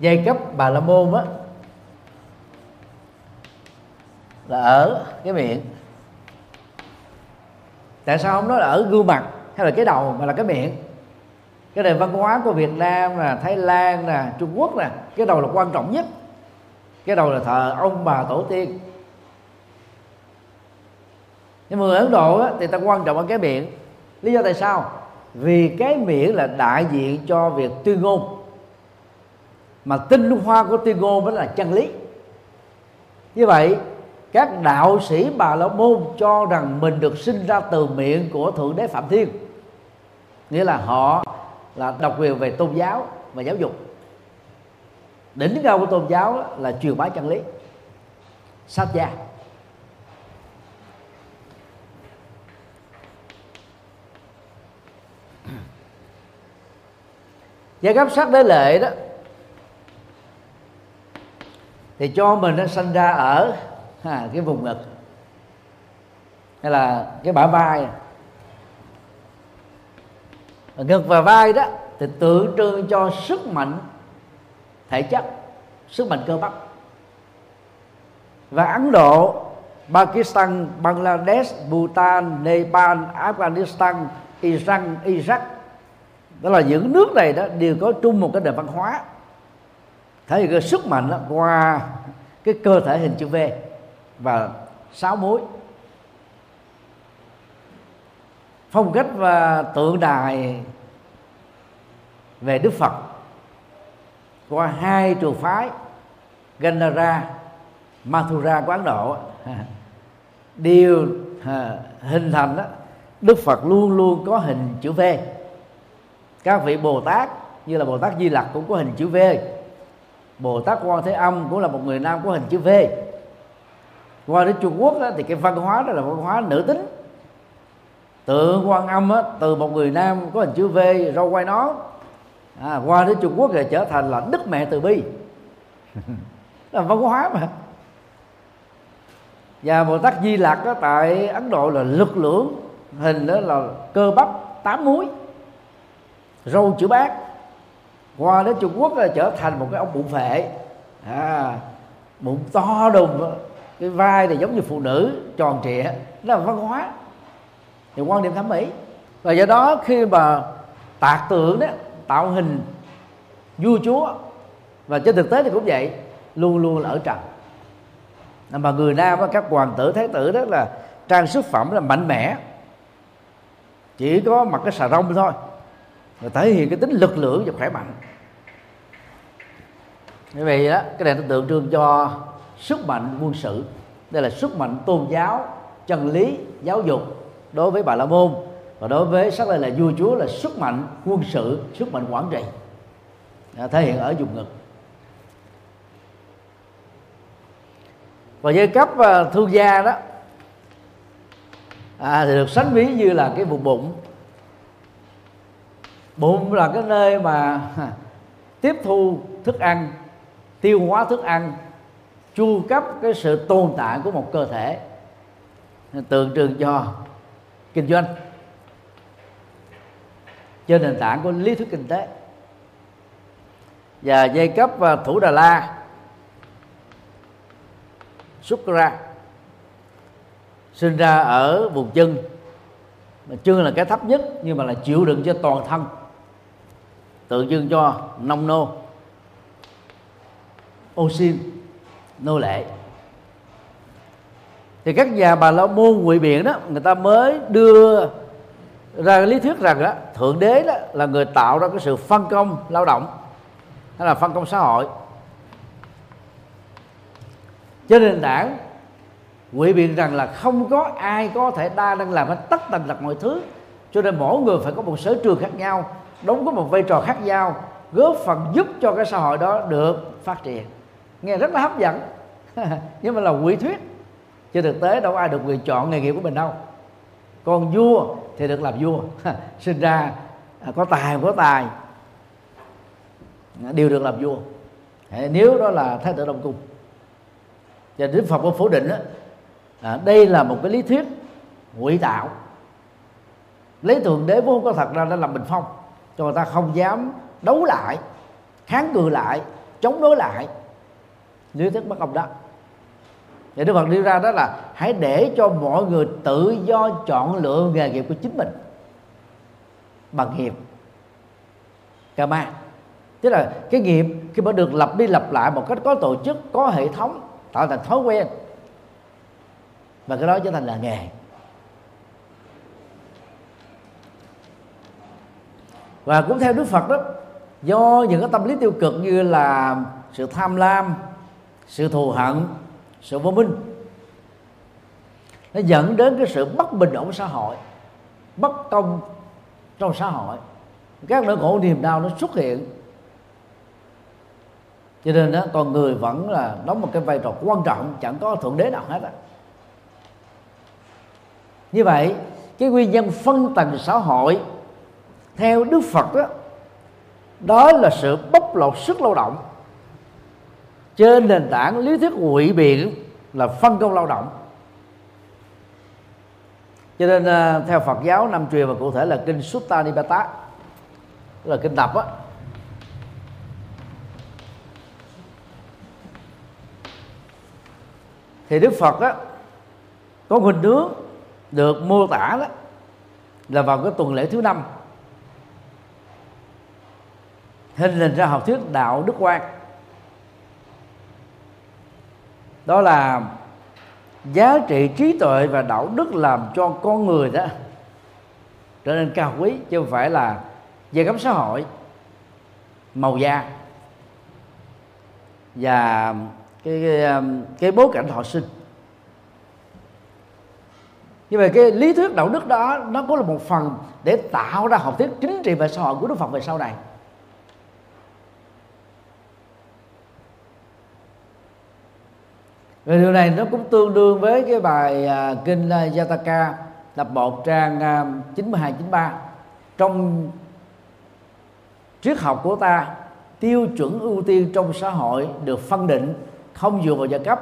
Giai cấp bà la môn á là ở cái miệng. Tại sao không nói là ở gương mặt hay là cái đầu mà là cái miệng? Cái nền văn hóa của Việt Nam là Thái Lan là Trung Quốc nè cái đầu là quan trọng nhất. Cái đầu là thờ ông bà tổ tiên. Nhưng mà người ấn độ á, thì ta quan trọng ở cái miệng. Lý do tại sao? Vì cái miệng là đại diện cho việc tuyên ngôn. Mà tinh hoa của tuyên ngôn mới là chân lý. Như vậy các đạo sĩ bà la môn cho rằng mình được sinh ra từ miệng của thượng đế phạm thiên. Nghĩa là họ là độc quyền về tôn giáo và giáo dục. Đỉnh cao của tôn giáo là truyền bá chân lý. Sát gia giai cấp sắc đế lệ đó, thì cho mình nó sinh ra ở à, cái vùng ngực. Hay là cái bả vai. Ngực và vai đó thì tượng trưng cho sức mạnh thể chất sức mạnh cơ bắp. Và Ấn Độ Pakistan Bangladesh Bhutan Nepal Afghanistan Iran Iraq đó là những nước này đó đều có chung một cái nền văn hóa. Thể hiện cái sức mạnh đó qua cái cơ thể hình chữ V và sáu mối phong cách và tượng đài về Đức Phật qua hai trường phái Gandhara Mathura của Ấn Độ, đều à, hình thành đó, Đức Phật luôn luôn có hình chữ V. Các vị Bồ Tát như là Bồ Tát Di Lặc cũng có hình chữ V. Bồ Tát Quan Thế Âm cũng là một người nam có hình chữ V qua đến Trung Quốc á, thì cái văn hóa đó là văn hóa nữ tính. Tượng quan âm á, từ một người nam có hình chữ V râu quay nó. À, qua đến Trung Quốc thì trở thành là Đức Mẹ Từ Bi. Là văn hóa mà. Và Bồ Tát Di Lặc đó, tại Ấn Độ là lực lượng hình đó là cơ bắp tám múi râu chữ bát. Qua đến Trung Quốc là trở thành một cái ông bụng phệ. À, bụng to đùng cái vai thì giống như phụ nữ, tròn trịa đó là văn hóa. Thì quan điểm thẩm mỹ. Và do đó khi mà tạc tượng đó, tạo hình vua chúa, và trên thực tế thì cũng vậy, luôn luôn là ở trần. Mà người nam các hoàng tử, thái tử đó là trang sức phẩm là mạnh mẽ. Chỉ có mặc cái xà rông thôi, và thể hiện cái tính lực lượng và khỏe mạnh. Như vậy đó, cái này nó tượng trưng cho sức mạnh quân sự. Đây là sức mạnh tôn giáo chân lý giáo dục đối với bà la môn. Và đối với sắc đây là vua chúa là sức mạnh quân sự sức mạnh quản trị. À, thể hiện ở vùng ngực. Và giai cấp à, thương gia đó à, thì được sánh ví như là cái vùng bụng. Bụng là cái nơi mà tiếp thu thức ăn tiêu hóa thức ăn chu cấp cái sự tồn tại của một cơ thể. Tượng trưng cho kinh doanh. Trên nền tảng của lý thuyết kinh tế. Và giai cấp và thủ đà la. Sukra sinh ra ở vùng chân. Mà chân là cái thấp nhất, nhưng mà là chịu đựng cho toàn thân. Tượng trưng cho nông nô. Oxy nô lệ. Thì các nhà bà la môn ngụy biện đó người ta mới đưa ra lý thuyết rằng đó, thượng đế đó là người tạo ra cái sự phân công lao động hay là phân công xã hội. Trên nền tảng quỷ biện rằng là không có ai có thể đa đang làm hết tất tần tật mọi thứ cho nên mỗi người phải có một sở trường khác nhau đóng có một vai trò khác nhau góp phần giúp cho cái xã hội đó được phát triển nghe rất là hấp dẫn. Nhưng mà là quỷ thuyết. Chứ thực tế đâu ai được quyền chọn nghề nghiệp của mình đâu. Còn vua thì được làm vua. Sinh ra à, có tài có tài. Đều được làm vua. Nếu đó là thái tử đông cung. Và đức phật có phủ định đó, à, đây là một cái lý thuyết ngụy tạo lấy thượng đế vốn có thật ra đã làm bình phong. Cho người ta không dám đấu lại kháng cự lại chống đối lại lý thuyết bất công đó. Và Đức Phật đưa ra đó là hãy để cho mọi người tự do chọn lựa nghề nghiệp của chính mình bằng nghiệp. Karma tức là cái nghiệp khi mà được lặp đi lặp lại một cách có tổ chức, có hệ thống, tạo thành thói quen, và cái đó trở thành là nghề. Và cũng theo Đức Phật đó, do những cái tâm lý tiêu cực như là sự tham lam sự thù hận, sự vô minh, nó dẫn đến cái sự bất bình ổn xã hội, bất công trong xã hội. Các nỗi khổ niềm đau nó xuất hiện. Cho nên đó con người vẫn là đóng một cái vai trò quan trọng, chẳng có thượng đế nào hết á. Như vậy, cái nguyên nhân phân tầng xã hội theo đức phật đó đó là sự bóc lột sức lao động trên nền tảng lý thuyết ngụy biện là phân công lao động. Cho nên à, theo Phật giáo năm truyền và cụ thể là kinh Sutta Nipata là kinh tập á. Thì Đức Phật á, có hình tướng được mô tả đó là vào cái tuần lễ thứ năm, hình hình ra học thuyết đạo đức quan đó là giá trị trí tuệ và đạo đức làm cho con người đó trở nên cao quý chứ không phải là giai cấp xã hội màu da. Và cái cái, um, cái bối cảnh họ sinh. Như vậy cái lý thuyết đạo đức đó nó cũng là một phần để tạo ra học thuyết chính trị và xã hội của Đức Phật về sau này. Và điều này nó cũng tương đương với cái bài à, kinh uh, Jataka tập 1 trang à, 92 93 trong triết học của ta tiêu chuẩn ưu tiên trong xã hội được phân định không dựa vào giai cấp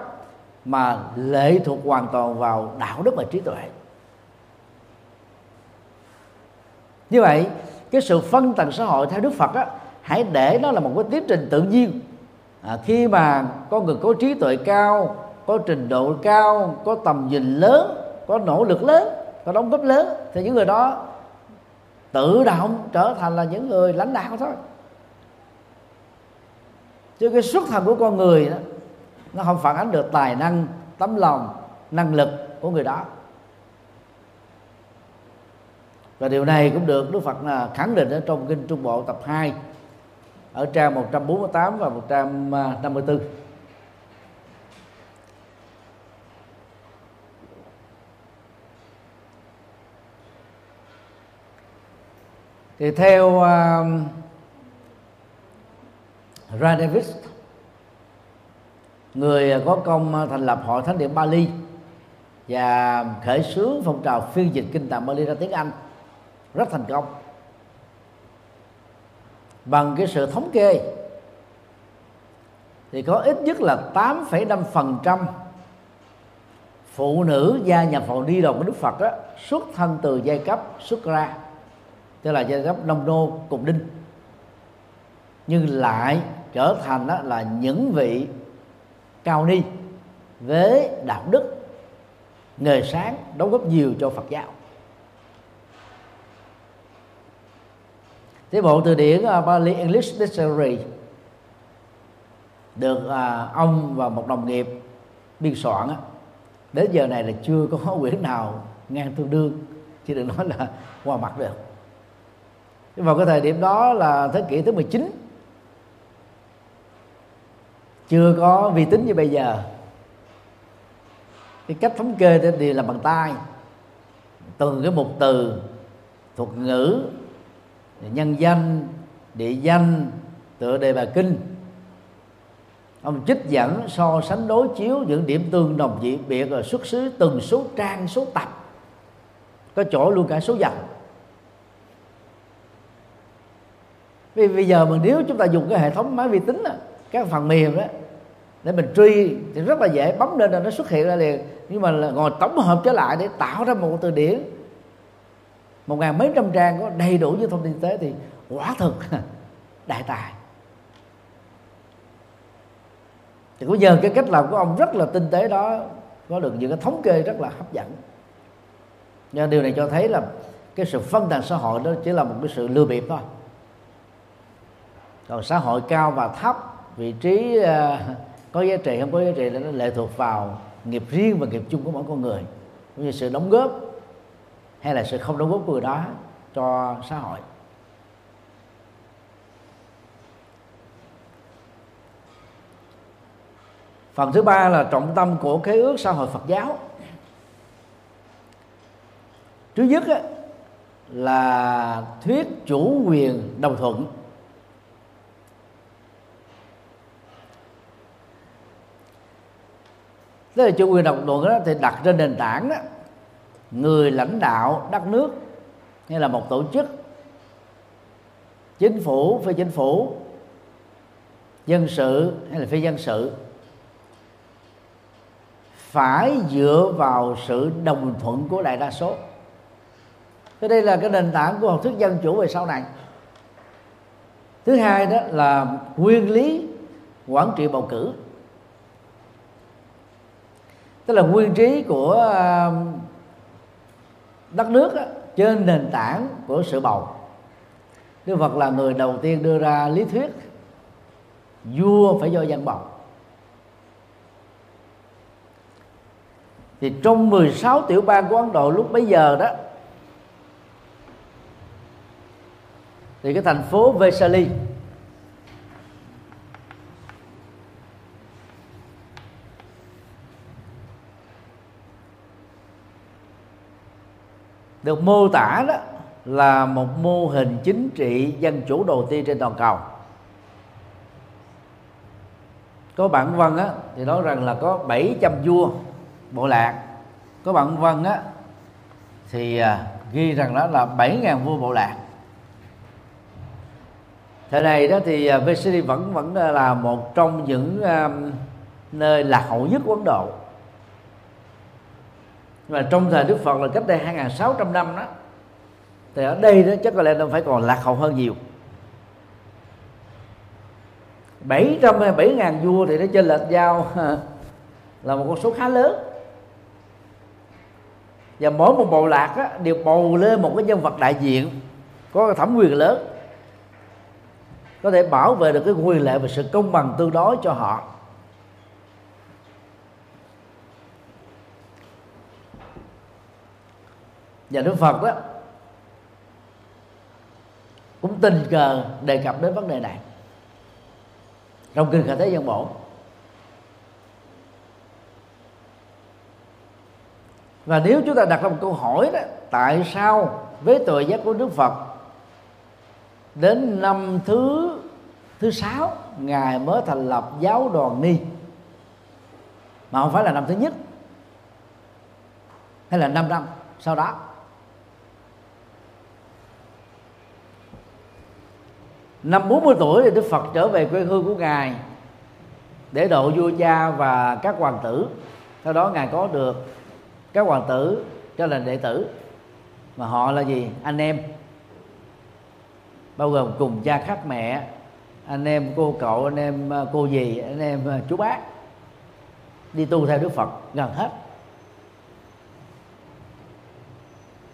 mà lệ thuộc hoàn toàn vào đạo đức và trí tuệ. Như vậy cái sự phân tầng xã hội theo đức phật á hãy để nó là một cái tiến trình tự nhiên. À, khi mà con người có trí tuệ cao có trình độ cao có tầm nhìn lớn có nỗ lực lớn có đóng góp lớn thì những người đó tự động trở thành là những người lãnh đạo thôi. Chứ cái xuất thân của con người đó, nó không phản ánh được tài năng tấm lòng năng lực của người đó. Và điều này cũng được Đức Phật là khẳng định ở trong kinh Trung Bộ tập 2 ở trang 148 và 154 thì theo um, uh, Radevis người có công thành lập hội thánh điện Bali và khởi xướng phong trào phiên dịch kinh tạng Bali ra tiếng Anh rất thành công. Bằng cái sự thống kê thì có ít nhất là 8,5% phụ nữ gia nhập vào đi đầu của Đức Phật đó, xuất thân từ giai cấp xuất ra tức là giai cấp nông nô cùng đinh. Nhưng lại trở thành đó là những vị cao ni với đạo đức nghề sáng đóng góp nhiều cho Phật giáo. Thế bộ từ điển uh, Bali English Dictionary được uh, ông và một đồng nghiệp biên soạn đến giờ này là chưa có quyển nào ngang tương đương chứ đừng nói là qua mặt được vào cái thời điểm đó là thế kỷ thứ 19 chưa có vi tính như bây giờ. Cái cách thống kê thì là bằng tay. Từng cái mục từ thuật ngữ, nhân danh, địa danh, tựa đề bà kinh. Ông trích dẫn, so sánh, đối chiếu những điểm tương đồng dị biệt, rồi xuất xứ từng số trang, số tập. Có chỗ luôn cả số dòng vì bây giờ mà nếu chúng ta dùng cái hệ thống máy vi tính đó, các phần mềm đó để mình truy thì rất là dễ bấm lên là nó xuất hiện ra liền. Nhưng mà là ngồi tổng hợp trở lại để tạo ra một từ điển. Một ngàn mấy trăm trang có đầy đủ những thông tin tế thì quả thực đại tài. Thì cũng nhờ cái cách làm của ông rất là tinh tế đó có được những cái thống kê rất là hấp dẫn. Nhưng điều này cho thấy là cái sự phân tầng xã hội đó chỉ là một cái sự lừa bịp thôi còn xã hội cao và thấp, vị trí ờ, có giá trị không có giá trị là nó lệ thuộc vào nghiệp riêng và nghiệp chung của mỗi con người, cũng như sự đóng góp hay là sự không đóng góp của người đó cho xã hội. Phần thứ ba là trọng tâm của kế ước xã hội Phật giáo. Thứ nhất là thuyết chủ quyền đồng thuận. Tức là chủ quyền độc thuận đó thì đặt trên nền tảng đó, người lãnh đạo đất nước hay là một tổ chức, chính phủ, phi chính phủ, dân sự, hay là phi dân sự, phải dựa vào sự đồng thuận của đại đa số. Thế đây là cái nền tảng của học thuyết dân chủ về sau này. Thứ hai đó là nguyên lý quản trị bầu cử tức là nguyên trí của um, đất nước đó, trên nền tảng của sự bầu. Đức Phật là người đầu tiên đưa ra lý thuyết vua phải do dân bầu. Thì trong 16 tiểu bang của Ấn Độ lúc bấy giờ đó thì cái thành phố Vesali được mô tả đó là một mô hình chính trị dân chủ đầu tiên trên toàn cầu. Có bản văn á, thì nói rằng là có 700 vua bộ lạc. Có bản văn á, thì à, ghi rằng đó là 7.000 vua bộ lạc. Thời này đó thì à, VCD vẫn vẫn là một trong những um, nơi lạc hậu nhất của Ấn Độ và trong thời Đức Phật là cách đây 2.600 năm đó thì ở đây đó chắc có lẽ nó phải còn lạc hậu hơn nhiều. 700 hay 7 ngàn vua thì nó trên lệch giao là một con số khá lớn. Và mỗi một bộ lạc á, đều bầu lên một cái nhân vật đại diện có thẩm quyền lớn có thể bảo vệ được cái quyền lợi và sự công bằng tương đối cho họ. Và Đức Phật đó cũng tình cờ đề cập đến vấn đề này. Trong kinh khởi thế dân bổ, và nếu chúng ta đặt ra một câu hỏi đó, tại sao với tội giác của Đức Phật đến năm thứ thứ sáu, ngài mới thành lập giáo đoàn ni? Mà không phải là năm thứ nhất, hay là năm năm sau đó? Năm 40 tuổi thì Đức Phật trở về quê hương của ngài để độ vua cha và các hoàng tử. Sau đó ngài có được các hoàng tử cho là đệ tử. Mà họ là gì? Anh em. Bao gồm cùng cha khác mẹ, anh em cô cậu, anh em à, cô dì, anh em à, chú bác. Đi tu theo đức phật gần hết.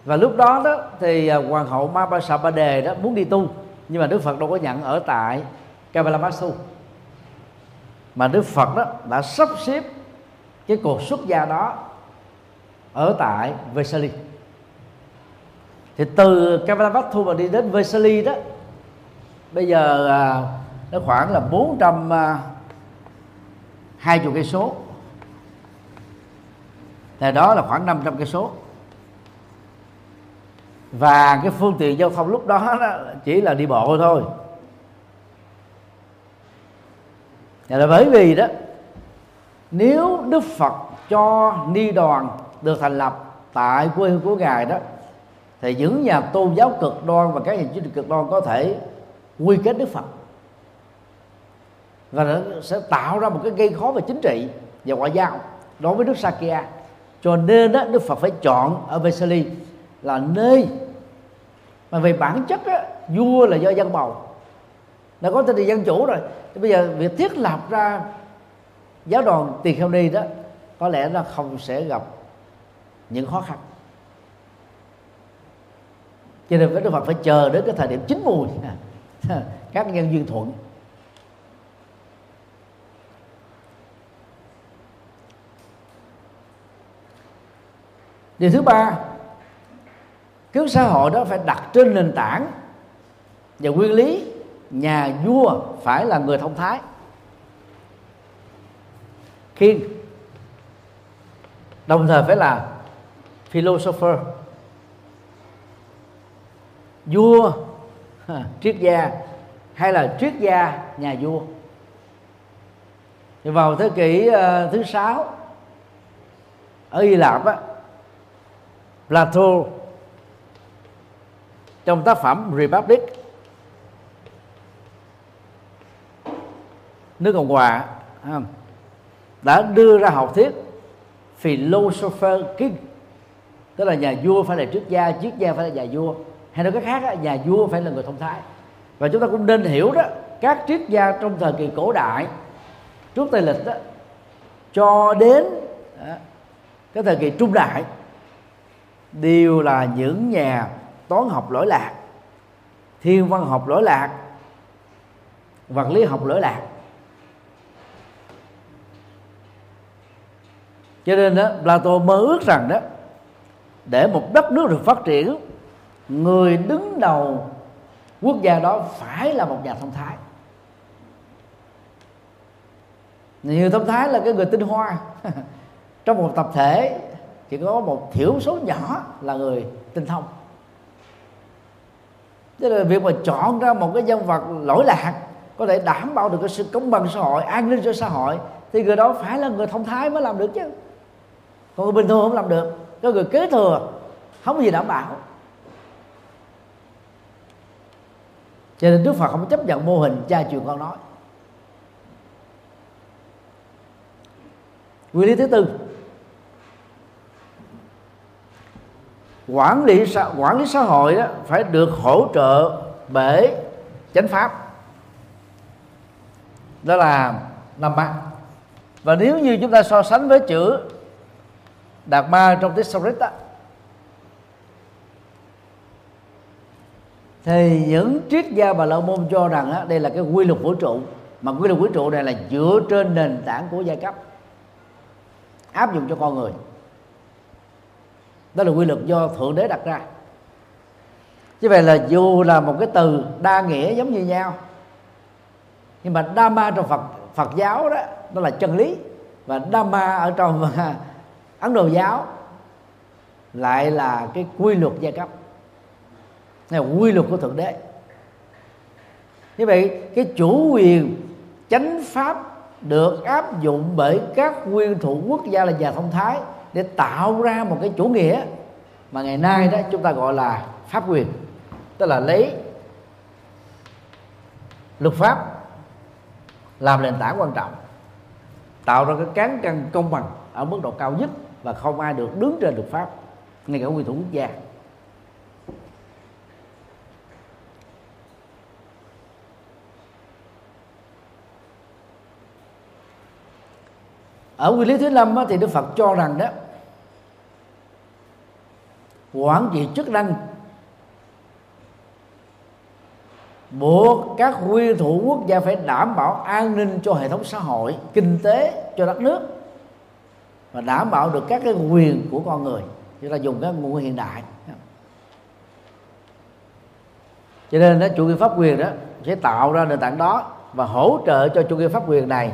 Và lúc đó đó thì à, hoàng hậu ma ba đề đó muốn đi tu nhưng mà đức phật đâu có nhận ở tại Kabalamasu. Mà đức phật đó đã sắp xếp cái cuộc xuất gia đó ở tại Vesali. Thì từ Kavalavatthu mà đi đến Vesali đó, bây giờ à, nó khoảng là 400 à, hai chục cây số. Thì đó là khoảng 500 cây số và cái phương tiện giao thông lúc đó, đó chỉ là đi bộ thôi. Và là bởi vì đó nếu Đức Phật cho ni đoàn được thành lập tại quê hương của ngài đó thì những nhà tôn giáo cực đoan và các nhà chính trị cực đoan có thể quy kết Đức Phật. Và nó sẽ tạo ra một cái gây khó về chính trị và ngoại giao đối với nước Sakya. Cho nên đó, Đức Phật phải chọn ở Vesali là nơi mà về bản chất á, vua là do dân bầu. Đã có tên là dân chủ rồi. Thì bây giờ việc thiết lập ra giáo đoàn tiền kheo ni đó có lẽ là không sẽ gặp những khó khăn. Cho nên với đức phật phải chờ đến cái thời điểm chín mùi. Các nhân duyên thuận. Điều thứ ba kiến xã hội đó phải đặt trên nền tảng và nguyên lý nhà vua phải là người thông thái. Khi đồng thời phải là philosopher. Vua triết gia hay là triết gia nhà vua. Thì vào thế kỷ uh, thứ sáu ở Hy Lạp á Plato trong tác phẩm Republic nước cộng hòa đã đưa ra học thuyết philosopher king tức là nhà vua phải là triết gia triết gia phải là nhà vua hay nói cách khác nhà vua phải là người thông thái. Và chúng ta cũng nên hiểu đó các triết gia trong thời kỳ cổ đại trước tây lịch đó cho đến đó, cái thời kỳ trung đại đều là những nhà toán học lỗi lạc, thiên văn học lỗi lạc, vật lý học lỗi lạc. Cho nên đó, Plato mơ ước rằng đó, để một đất nước được phát triển, người đứng đầu quốc gia đó phải là một nhà thông thái. Nhiều thông thái là cái người tinh hoa. Trong một tập thể, chỉ có một thiểu số nhỏ là người tinh thông tức là việc mà chọn ra một cái nhân vật lỗi lạc có thể đảm bảo được cái sự công bằng xã hội, an ninh cho xã hội, thì người đó phải là người thông thái mới làm được chứ. Còn người bình thường không làm được, có người kế thừa, không có gì đảm bảo. Cho nên đức phật không chấp nhận mô hình cha truyền con nói. Nguyên lý thứ tư quản lý xã quản lý xã hội đó phải được hỗ trợ bởi chánh pháp. Đó là năm ba và nếu như chúng ta so sánh với chữ đạt ma trong tiếng Sanskrit đó thì những triết gia và la môn cho rằng đó, đây là cái quy luật vũ trụ. Mà quy luật vũ trụ này là dựa trên nền tảng của giai cấp áp dụng cho con người đó là quy luật do thượng đế đặt ra. Như vậy là dù là một cái từ đa nghĩa giống như nhau, nhưng mà Dharma trong phật phật giáo đó, nó là chân lý. Và Dharma ở trong, ấn độ giáo lại là cái quy luật giai cấp. Này là quy luật của thượng đế. Như vậy, cái chủ quyền chánh pháp được áp dụng bởi các nguyên thủ quốc gia là nhà thông thái để tạo ra một cái chủ nghĩa mà ngày nay đó chúng ta gọi là pháp quyền. Tức là lấy luật pháp làm nền tảng quan trọng, tạo ra cái cán cân công bằng ở mức độ cao nhất và không ai được đứng trên luật pháp, ngay cả nguyên thủ quốc gia. Ở nguyên lý thứ năm thì đức phật cho rằng đó quản trị chức năng buộc các nguyên thủ quốc gia phải đảm bảo an ninh cho hệ thống xã hội kinh tế cho đất nước và đảm bảo được các cái quyền của con người. Chúng ta dùng các ngôn ngữ hiện đại. Cho nên đó chủ nghĩa pháp quyền đó sẽ tạo ra nền tảng đó và hỗ trợ cho chủ nghĩa pháp quyền này.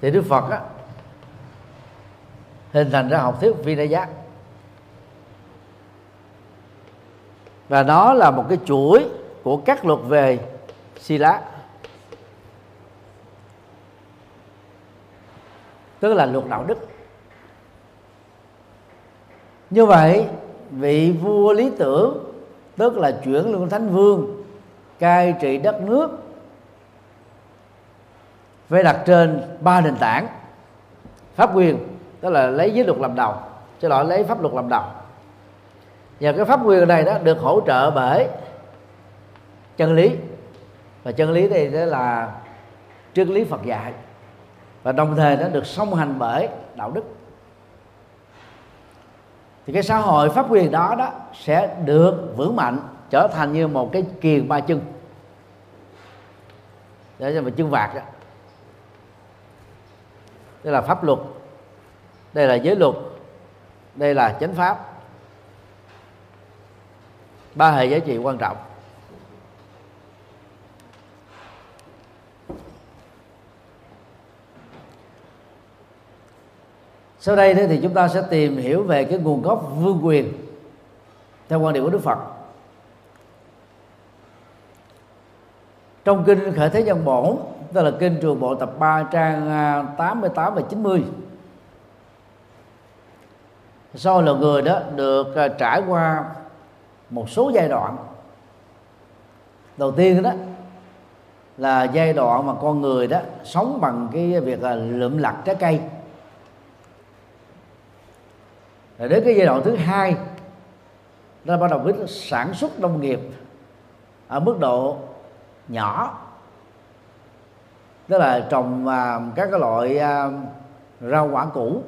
Thì đức phật á, hình thành ra học thuyết vinaya và nó là một cái chuỗi của các luật về sila tức là luật đạo đức. Như vậy, vị vua lý tưởng, tức là chuyển lương thánh vương, cai trị đất nước phải đặt trên ba nền tảng. Pháp quyền, tức là lấy giới luật làm đầu. Chứ lỗi lấy pháp luật làm đầu và cái pháp quyền này đó được hỗ trợ bởi chân lý. Và chân lý này đó là triết lý Phật dạy. Và đồng thời nó được song hành bởi đạo đức. Thì cái xã hội pháp quyền đó đó sẽ được vững mạnh, trở thành như một cái kiền ba chân. Để cho mà chân vạc đó. Đây là pháp luật. Đây là giới luật. Đây là chánh pháp ba hệ giá trị quan trọng. Sau đây thì chúng ta sẽ tìm hiểu về cái nguồn gốc vương quyền theo quan điểm của Đức Phật. Trong kinh khởi thế nhân bổn, tức là kinh trường bộ tập 3 trang à, 88 và 90 sau là người đó được à, trải qua một số giai đoạn. Đầu tiên đó là giai đoạn mà con người đó sống bằng cái việc là lượm lặt trái cây. Rồi đến cái giai đoạn thứ hai, nó bắt đầu biết sản xuất nông nghiệp ở mức độ nhỏ. Tức là trồng à, các cái loại à, rau quả củ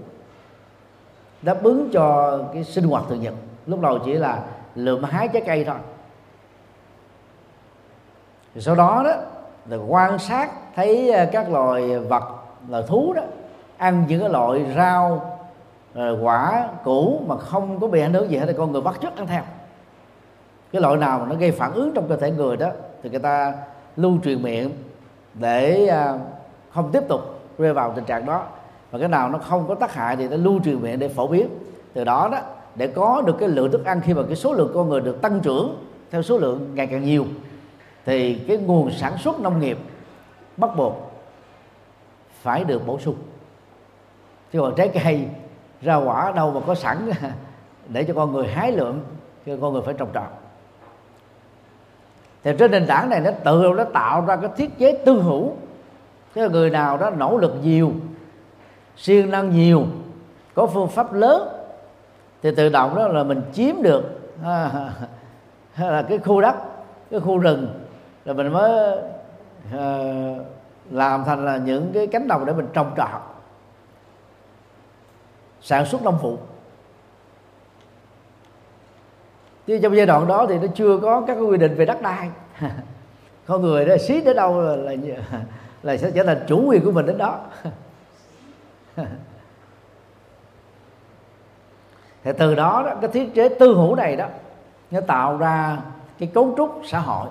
đáp ứng cho cái sinh hoạt thường nhật. Lúc đầu chỉ là lượm hái trái cây thôi. Thì sau đó đó, là quan sát thấy ờ, các loài vật loài thú đó, ăn những cái loại rau ờ, quả cũ mà không có bị ảnh hưởng gì hết thì con người bắt chước ăn theo. Cái loại nào mà nó gây phản ứng trong cơ thể người đó thì người ta lưu truyền miệng để ờ, không tiếp tục rơi vào tình trạng đó. Và cái nào nó không có tác hại thì nó lưu truyền miệng để phổ biến. Từ đó đó để có được cái lượng thức ăn khi mà cái số lượng con người được tăng trưởng theo số lượng ngày càng nhiều, thì cái nguồn sản xuất nông nghiệp bắt buộc phải được bổ sung. Chứ còn trái cây ra quả đâu mà có sẵn để cho con người hái lượm, cho con người phải trồng trọt. Thì trên nền tảng này nó tự, nó tạo ra cái thiết chế tư hữu. Tức người nào đó nỗ lực nhiều, siêng năng nhiều, có phương pháp lớn thì tự động đó là mình chiếm được à, là cái khu đất cái khu rừng là mình mới à, làm thành là những cái cánh đồng để mình trồng trọt sản xuất nông phụ chứ trong giai đoạn đó thì nó chưa có các quy định về đất đai. Con người đó xí đến đâu là, là là sẽ trở thành chủ quyền của mình đến đó. thì từ đó, đó cái thiết chế tư hữu này đó nó tạo ra cái cấu trúc xã hội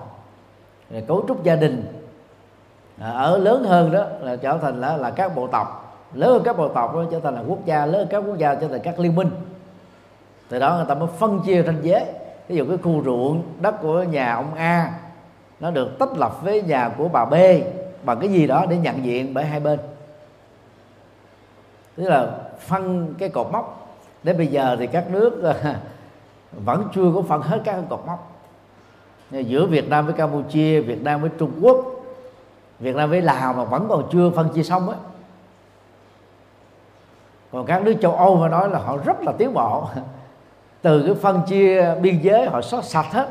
cấu trúc gia đình. À, ở lớn hơn đó là trở thành là, là các bộ tộc. Lớn hơn các bộ tộc đó trở thành là quốc gia lớn hơn các quốc gia trở thành các liên minh. Từ đó người ta mới phân chia ranh giới ví dụ cái khu ruộng đất của nhà ông A nó được tách lập với nhà của bà B bằng cái gì đó để nhận diện bởi hai bên. Tức là phân cái cột mốc đến bây giờ thì các nước ờ, vẫn chưa có phân hết các cột mốc. Giữa Việt Nam với Campuchia, Việt Nam với Trung Quốc, Việt Nam với Lào mà vẫn còn chưa phân chia xong á. Còn các nước châu Âu mà nói là họ rất là tiến bộ. Từ cái phân chia biên giới họ xóa sạch hết.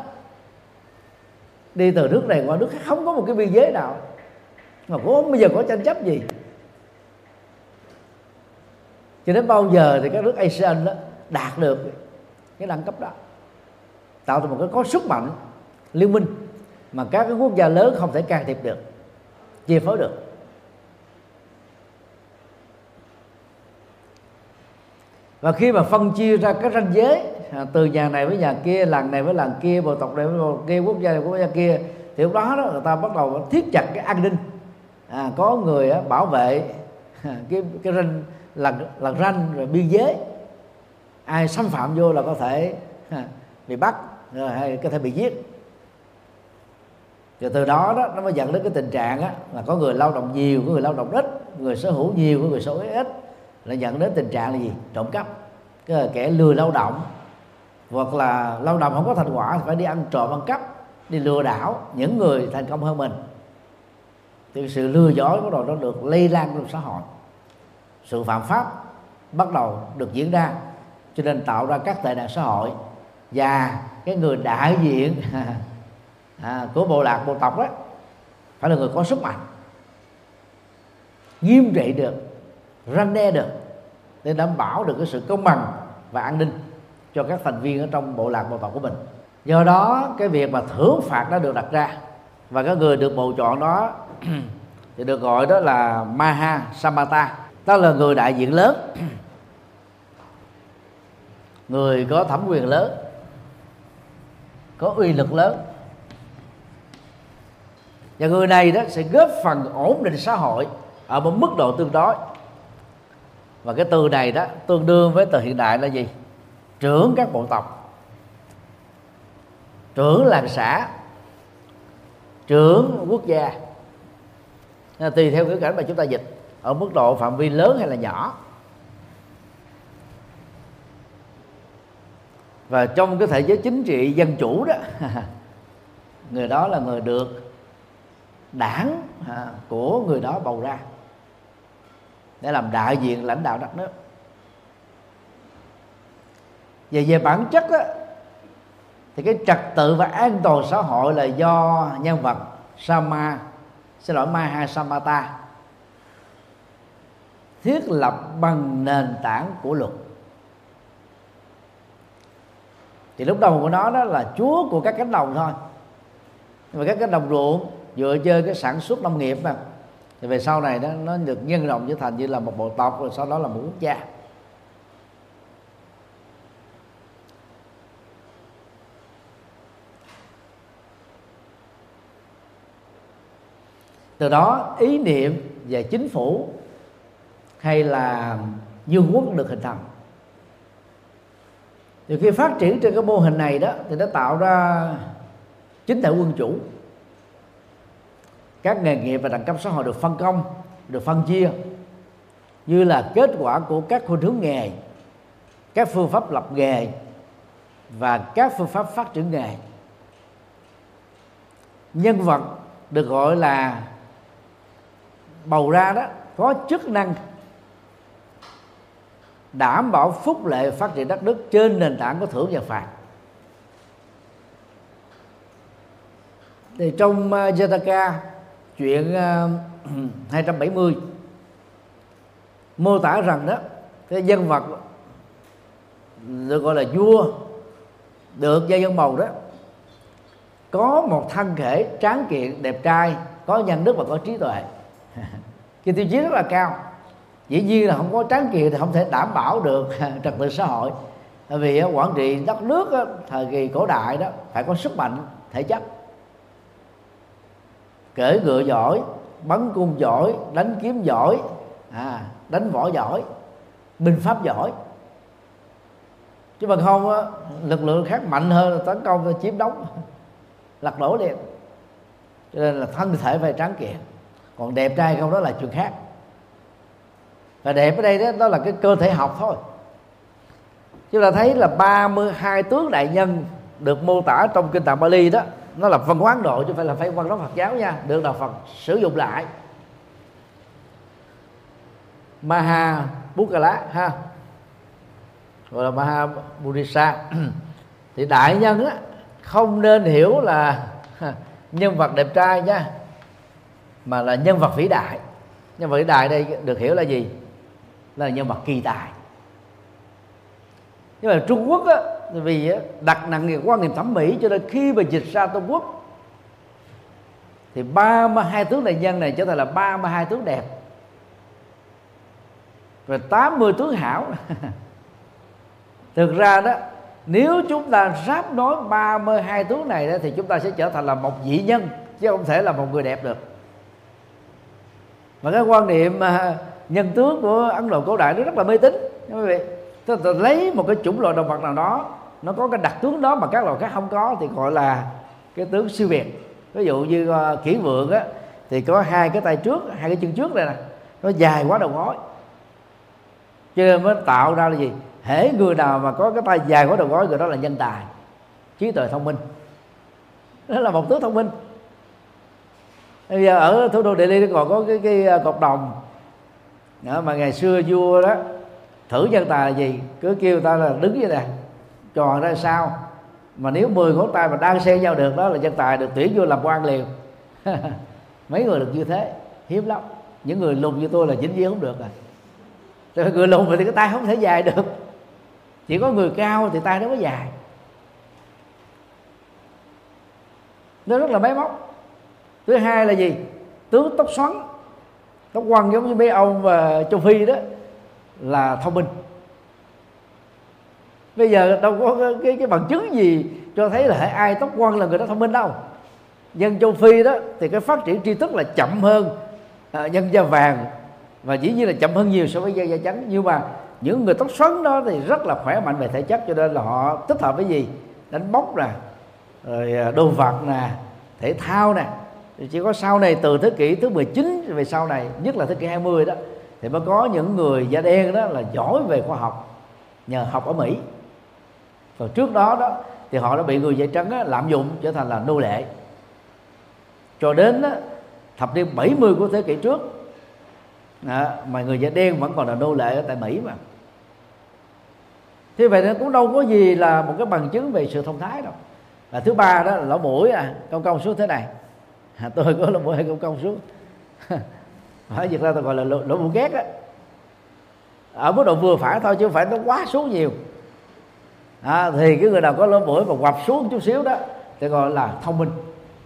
Đi từ nước này qua nước khác không có một cái biên giới nào. Mà cũng không bao giờ có tranh chấp gì? Cho đến bao giờ thì các nước ASEAN đó đạt được cái đẳng cấp đó. Tạo thành một cái có sức mạnh liên minh mà các cái quốc gia lớn không thể can thiệp được chia phối được. Và khi mà phân chia ra các ranh giới à, từ nhà này với nhà kia làng này với làng kia bộ tộc này với bộ kia quốc gia này với quốc gia kia thì lúc đó, đó người ta bắt đầu thiết chặt cái an ninh. À, có người á, bảo vệ à, cái cái ranh là là ranh rồi biên giới. Ai xâm phạm vô là có thể bị bắt rồi hay có thể bị giết. Rồi từ đó đó nó mới dẫn đến cái tình trạng á, là có người lao động nhiều có người lao động ít người sở hữu nhiều có người sở hữu ít là dẫn đến tình trạng là gì? Trộm cắp. Cái là kẻ lừa lao động hoặc là lao động không có thành quả thì phải đi ăn trộm ăn cắp đi lừa đảo những người thành công hơn mình. Thì sự lừa dối bắt đầu nó được lây lan trong xã hội sự phạm pháp bắt đầu được diễn ra. Cho nên tạo ra các tệ nạn xã hội và cái người đại diện à, của bộ lạc bộ tộc đó phải là người có sức mạnh nghiêm trị được răn đe được để đảm bảo được cái sự công bằng và an ninh cho các thành viên ở trong bộ lạc bộ tộc của mình. Do đó cái việc mà thưởng phạt đã được đặt ra và các người được bầu chọn đó thì được gọi đó là Maha Samata đó là người đại diện lớn. Người có thẩm quyền lớn. Có uy lực lớn. Và người này đó sẽ góp phần ổn định xã hội ở một mức độ tương đối. Và cái từ này đó tương đương với từ hiện đại là gì? Trưởng các bộ tộc. Trưởng làng xã. Trưởng quốc gia. Tùy theo ngữ cảnh mà chúng ta dịch ở mức độ phạm vi lớn hay là nhỏ. Và trong cái thể giới chính trị dân chủ đó người đó là người được đảng à, của người đó bầu ra để làm đại diện lãnh đạo đất nước. Về về bản chất đó, thì cái trật tự và an toàn xã hội là do nhân vật Sama xin lỗi Maha Samata thiết lập bằng nền tảng của luật. Thì lúc đầu của nó đó là chúa của các cánh đồng thôi. Nhưng mà các cánh đồng ruộng, dựa trên cái sản xuất nông nghiệp mà. Thì về sau này đó, nó được nhân rộng trở thành như là một bộ tộc, rồi sau đó là một quốc gia. Từ đó, ý niệm về chính phủ hay là dương quốc được hình thành. Thì khi phát triển trên cái mô hình này đó, thì nó tạo ra chính thể quân chủ. Các nghề nghiệp và đẳng cấp xã hội được phân công, được phân chia, như là kết quả của các khuynh hướng nghề, các phương pháp lập nghề và các phương pháp phát triển nghề. Nhân vật được gọi là, bầu ra đó, có chức năng đảm bảo phúc lệ phát triển đất nước trên nền tảng của thưởng và phạt. Thì trong ờ, Jataka, chuyện ờ, 270 mô tả rằng đó, cái nhân vật được gọi là vua, được gia dân bầu đó, có một thân thể tráng kiện, đẹp trai, có nhân đức và có trí tuệ. Cái tiêu chí rất là cao dĩ nhiên là không có tráng kiện thì không thể đảm bảo được trật tự xã hội. Bởi vì quản trị đất nước thời kỳ cổ đại đó phải có sức mạnh thể chất. Kể ngựa giỏi bắn cung giỏi đánh kiếm giỏi à, đánh võ giỏi binh pháp giỏi. Chứ mà không á, lực lượng khác mạnh hơn tấn công chiếm đóng lật đổ liền. Cho nên là thân thể phải tráng kiện. Còn đẹp trai không đó là chuyện khác và đẹp ở đây đó, đó là cái cơ thể học thôi. Chúng ta thấy là 32 tướng đại nhân được mô tả trong kinh tạng Bali đó nó là văn hóa Ấn Độ chứ không phải là phải văn hóa Phật giáo nha được đạo Phật sử dụng lại. Maha Bukala ha? Gọi là Maha Burisa thì đại nhân á không nên hiểu là nhân vật đẹp trai nha mà là nhân vật vĩ đại. Nhân vật vĩ đại đây được hiểu là gì? Là nhân vật kỳ tài. Nhưng mà Trung Quốc á, vì đặt nặng về quan niệm thẩm mỹ cho nên khi mà dịch ra Trung Quốc thì 32 tướng đại nhân này trở thành là 32 tướng đẹp. Rồi 80 tướng hảo. Thực ra đó nếu chúng ta ráp nói 32 tướng này đó, thì chúng ta sẽ trở thành là một vị nhân chứ không thể là một người đẹp được. Và cái quan niệm à, nhân tướng của ấn độ cổ đại nó rất là mê tín quý vị. Tức là lấy một cái chủng loại động vật nào đó nó có cái đặc tướng đó mà các loài khác không có thì gọi là cái tướng siêu việt. Ví dụ như ờ, uh, kỹ vượng á thì có hai cái tay trước hai cái chân trước đây nè nó dài quá đầu gối. Cho nên mới tạo ra là gì? Hễ người nào mà có cái tay dài quá đầu gối người đó là nhân tài trí tuệ thông minh. Đó là một tướng thông minh. Bây giờ ở thủ đô Delhi còn có cái cái ờ, cột đồng đó, mà ngày xưa vua đó thử nhân tài là gì? Cứ kêu ta là đứng như này tròn ra sao? Mà nếu 10 ngón tay mà đang xen nhau được đó là nhân tài được tuyển vô làm quan liền. Mấy người được như thế hiếm lắm. Những người lùn như tôi là dính viên không được rồi rồi người lùn thì cái tay không thể dài được. Chỉ có người cao thì tay nó mới dài. Nó rất là máy móc. Thứ hai là gì? Tướng tóc xoắn tóc quăng giống như mấy ông và châu phi đó là thông minh. Bây giờ đâu có cái, cái, bằng chứng gì cho thấy là ai tóc quăn là người đó thông minh đâu. Dân châu phi đó thì cái phát triển tri thức là chậm hơn à, dân da vàng. Và dĩ nhiên là chậm hơn nhiều so với da da trắng. Nhưng mà những người tóc xoắn đó thì rất là khỏe mạnh về thể chất cho nên là họ thích hợp với gì? Đánh bóng nè rồi ờ, đồ vật nè thể thao nè chỉ có sau này từ thế kỷ thứ 19 về sau này nhất là thế kỷ 20 đó thì mới có những người da đen đó là giỏi về khoa học nhờ học ở Mỹ. Còn trước đó đó thì họ đã bị người da trắng á, lạm dụng trở thành là nô lệ. Cho đến á, thập niên 70 của thế kỷ trước đó, mà người da đen vẫn còn là nô lệ ở tại Mỹ mà. Thế vậy nó cũng đâu có gì là một cái bằng chứng về sự thông thái đâu. Và thứ ba đó là lỗ mũi à công công xuống thế này à, tôi có lỗ mũi hay không công xuống. Hỏi việc ra tôi gọi là lỗ, lỗ mũi ghét á. Ở mức độ vừa phải thôi chứ không phải nó quá xuống nhiều. À, thì cái người nào có lỗ mũi mà quặp xuống chút xíu đó thì gọi là thông minh.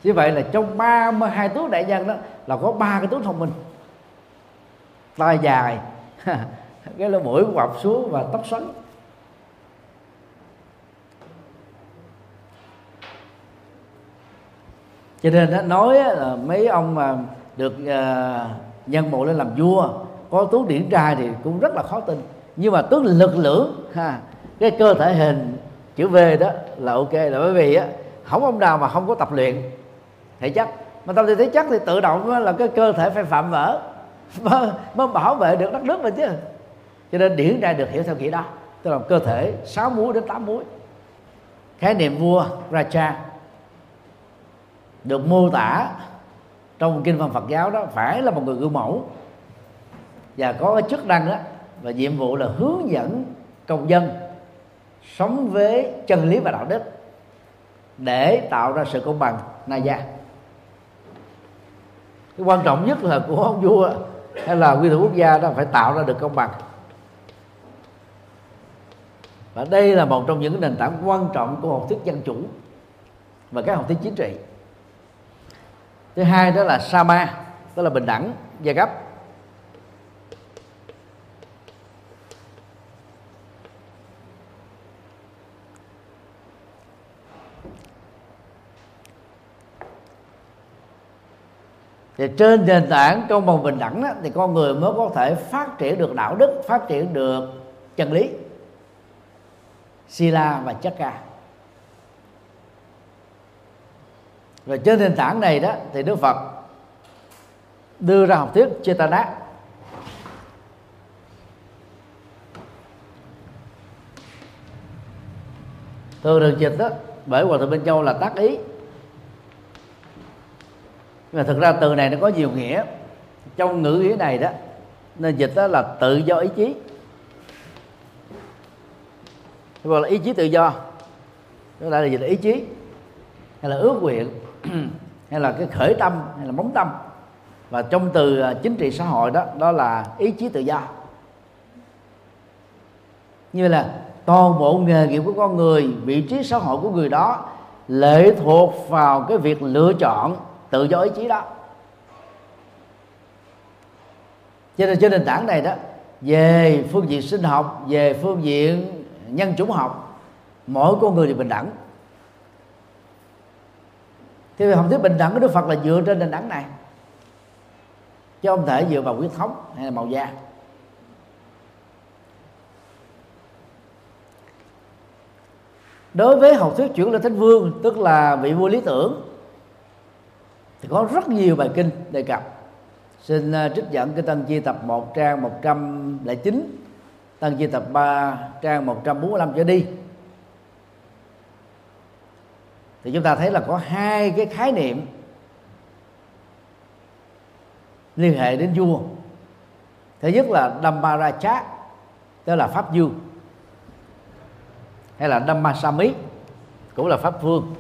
Như vậy là trong 32 tướng đại nhân đó là có ba cái tướng thông minh. Tai dài cái lỗ mũi quặp xuống và tóc xoắn. Cho nên nó nói là mấy ông mà được à, nhân mộ lên làm vua có tướng điển trai thì cũng rất là khó tin. Nhưng mà tướng lực lưỡng ha cái cơ thể hình chữ V đó là ok là bởi vì á không ông nào mà không có tập luyện thể chất. Mà tập luyện thể chất thì tự động là cái cơ thể phải phạm vỡ mới, mới bảo vệ được đất nước mình chứ. Cho nên điển trai được hiểu theo nghĩa đó tức là cơ thể 6 múi đến 8 múi. Khái niệm vua Raja được mô tả trong kinh văn Phật giáo đó, phải là một người gương mẫu. Và có cái chức năng đó và nhiệm vụ là hướng dẫn công dân sống với chân lý và đạo đức để tạo ra sự công bằng, na gia. Cái quan trọng nhất là của ông vua hay là quy thủ quốc gia đó, phải tạo ra được công bằng. Và đây là một trong những nền tảng quan trọng của học thuyết dân chủ và các học thuyết chính trị thứ hai đó là sama tức là bình đẳng giai cấp thì trên nền tảng công bằng bình đẳng đó, thì con người mới có thể phát triển được đạo đức phát triển được chân lý. Sila và chakra và trên nền tảng này đó, thì đức phật đưa ra học thuyết chetana thường được dịch đó, bởi hòa thượng bên châu là tác ý. Nhưng mà thực ra từ này nó có nhiều nghĩa. Trong ngữ nghĩa này đó, nên dịch đó là tự do ý chí. Gọi là ý chí tự do. Đó là dịch là ý chí, hay là ước nguyện. hay là cái khởi tâm, hay là móng tâm. Và trong từ à, chính trị xã hội đó đó là ý chí tự do. Như là toàn bộ nghề nghiệp của con người, vị trí xã hội của người đó lệ thuộc vào cái việc lựa chọn tự do ý chí đó. Cho nên trên nền tảng này đó, về phương diện sinh học, về phương diện nhân chủng học, mỗi con người đều bình đẳng thì học thuyết bình đẳng của đức phật là dựa trên nền đẳng này. Chứ không thể dựa vào huyết thống hay là màu da. Đối với học thuyết chuyển lên thánh vương tức là vị vua lý tưởng thì có rất nhiều bài kinh đề cập. Xin uh, trích dẫn cái tân chi tập 1 trang 109 tân chi tập 3 trang 145 trở đi thì chúng ta thấy là có hai cái khái niệm liên hệ đến vua. Thứ nhất là Dhammaraja tức là pháp vua hay là Dhammasami, cũng là pháp vương.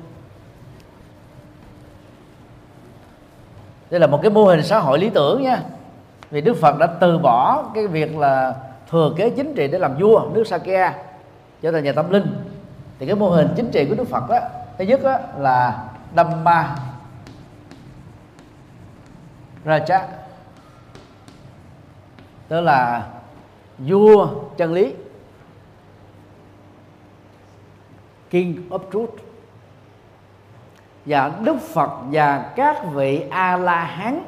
Đây là một cái mô hình xã hội lý tưởng nha. Vì Đức Phật đã từ bỏ cái việc là thừa kế chính trị để làm vua nước Sakya trở thành nhà tâm linh. Thì cái mô hình chính trị của Đức Phật đó thứ nhất đó là Dhamma Raja tức là vua chân lý. King of truth. Và đức phật và các vị a la hán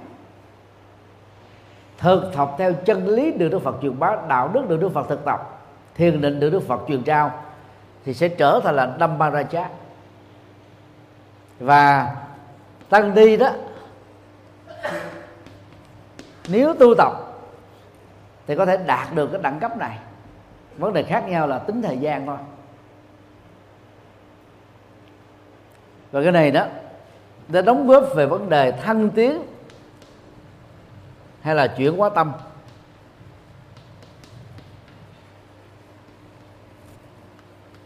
thực tập theo chân lý được đức phật truyền bá, đạo đức được đức phật thực tập, thiền định được đức phật truyền trao, thì sẽ trở thành là Dhammaraja và tăng đi đó, nếu tu tập thì có thể đạt được cái đẳng cấp này. Vấn đề khác nhau là tính thời gian thôi. Và cái này đó để đóng góp về vấn đề thăng tiến hay là chuyển hóa tâm.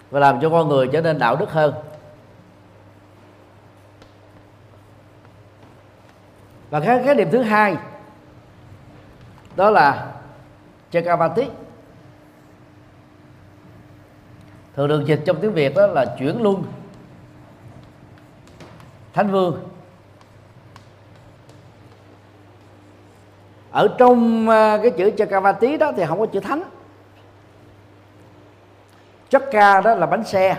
Và làm cho con người trở nên đạo đức hơn. Và cái cái điểm thứ hai, đó là Chakavati thường được dịch trong tiếng Việt đó là chuyển luân thánh vương. Ở trong à, cái chữ Chakavati đó thì không có chữ thánh. Chakka đó là bánh xe.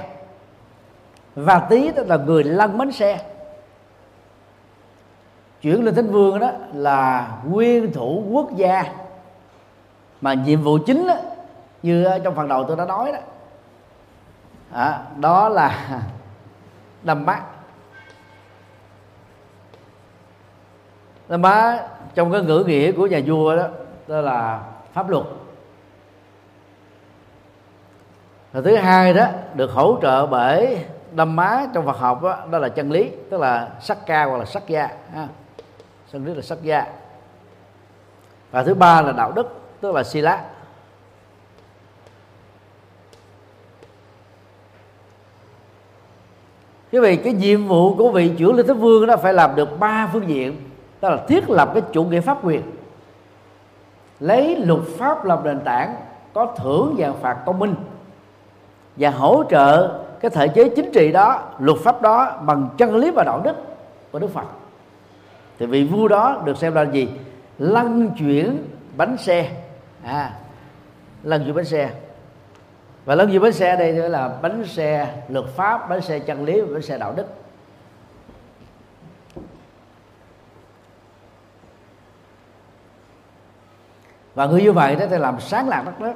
Và tí đó là người lăn bánh xe chuyển lên thánh vương đó là nguyên thủ quốc gia. Mà nhiệm vụ chính đó, như trong phần đầu tôi đã nói đó à, đó là đâm mắt đâm má trong cái ngữ nghĩa của nhà vua đó đó là pháp luật. Và thứ hai đó được hỗ trợ bởi đâm má trong Phật học đó, đó là chân lý tức là sắc ca hoặc là sắc gia ha chân lý là sắc gia. Và thứ ba là đạo đức, tức là sila cái vì cái nhiệm vụ của vị trưởng linh thế vương đó phải làm được ba phương diện. Đó là thiết lập cái chủ nghĩa pháp quyền, lấy luật pháp làm nền tảng, có thưởng và phạt công minh, và hỗ trợ cái thể chế chính trị đó, luật pháp đó bằng chân lý và đạo đức của đức phật thì vị vua đó được xem là gì? Lăn chuyển bánh xe. À lăn chuyển bánh xe. Và lăn chuyển bánh xe đây nữa là bánh xe luật pháp, bánh xe chân lý, và bánh xe đạo đức. Và người như vậy đó thì làm sáng lạc đất nước,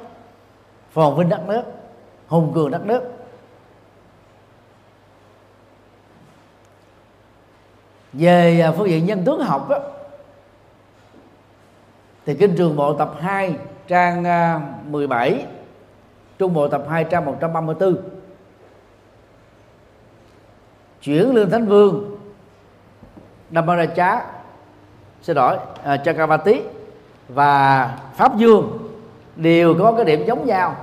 phồn vinh đất nước, hùng cường đất nước. Về à, phương diện nhân tướng học đó, thì kinh trường bộ tập 2 trang à, 17 trung bộ tập 2 trang 134 chuyển lương thánh vương Dhammaraja xin lỗi à, Chakravati và pháp dương đều có cái điểm giống nhau.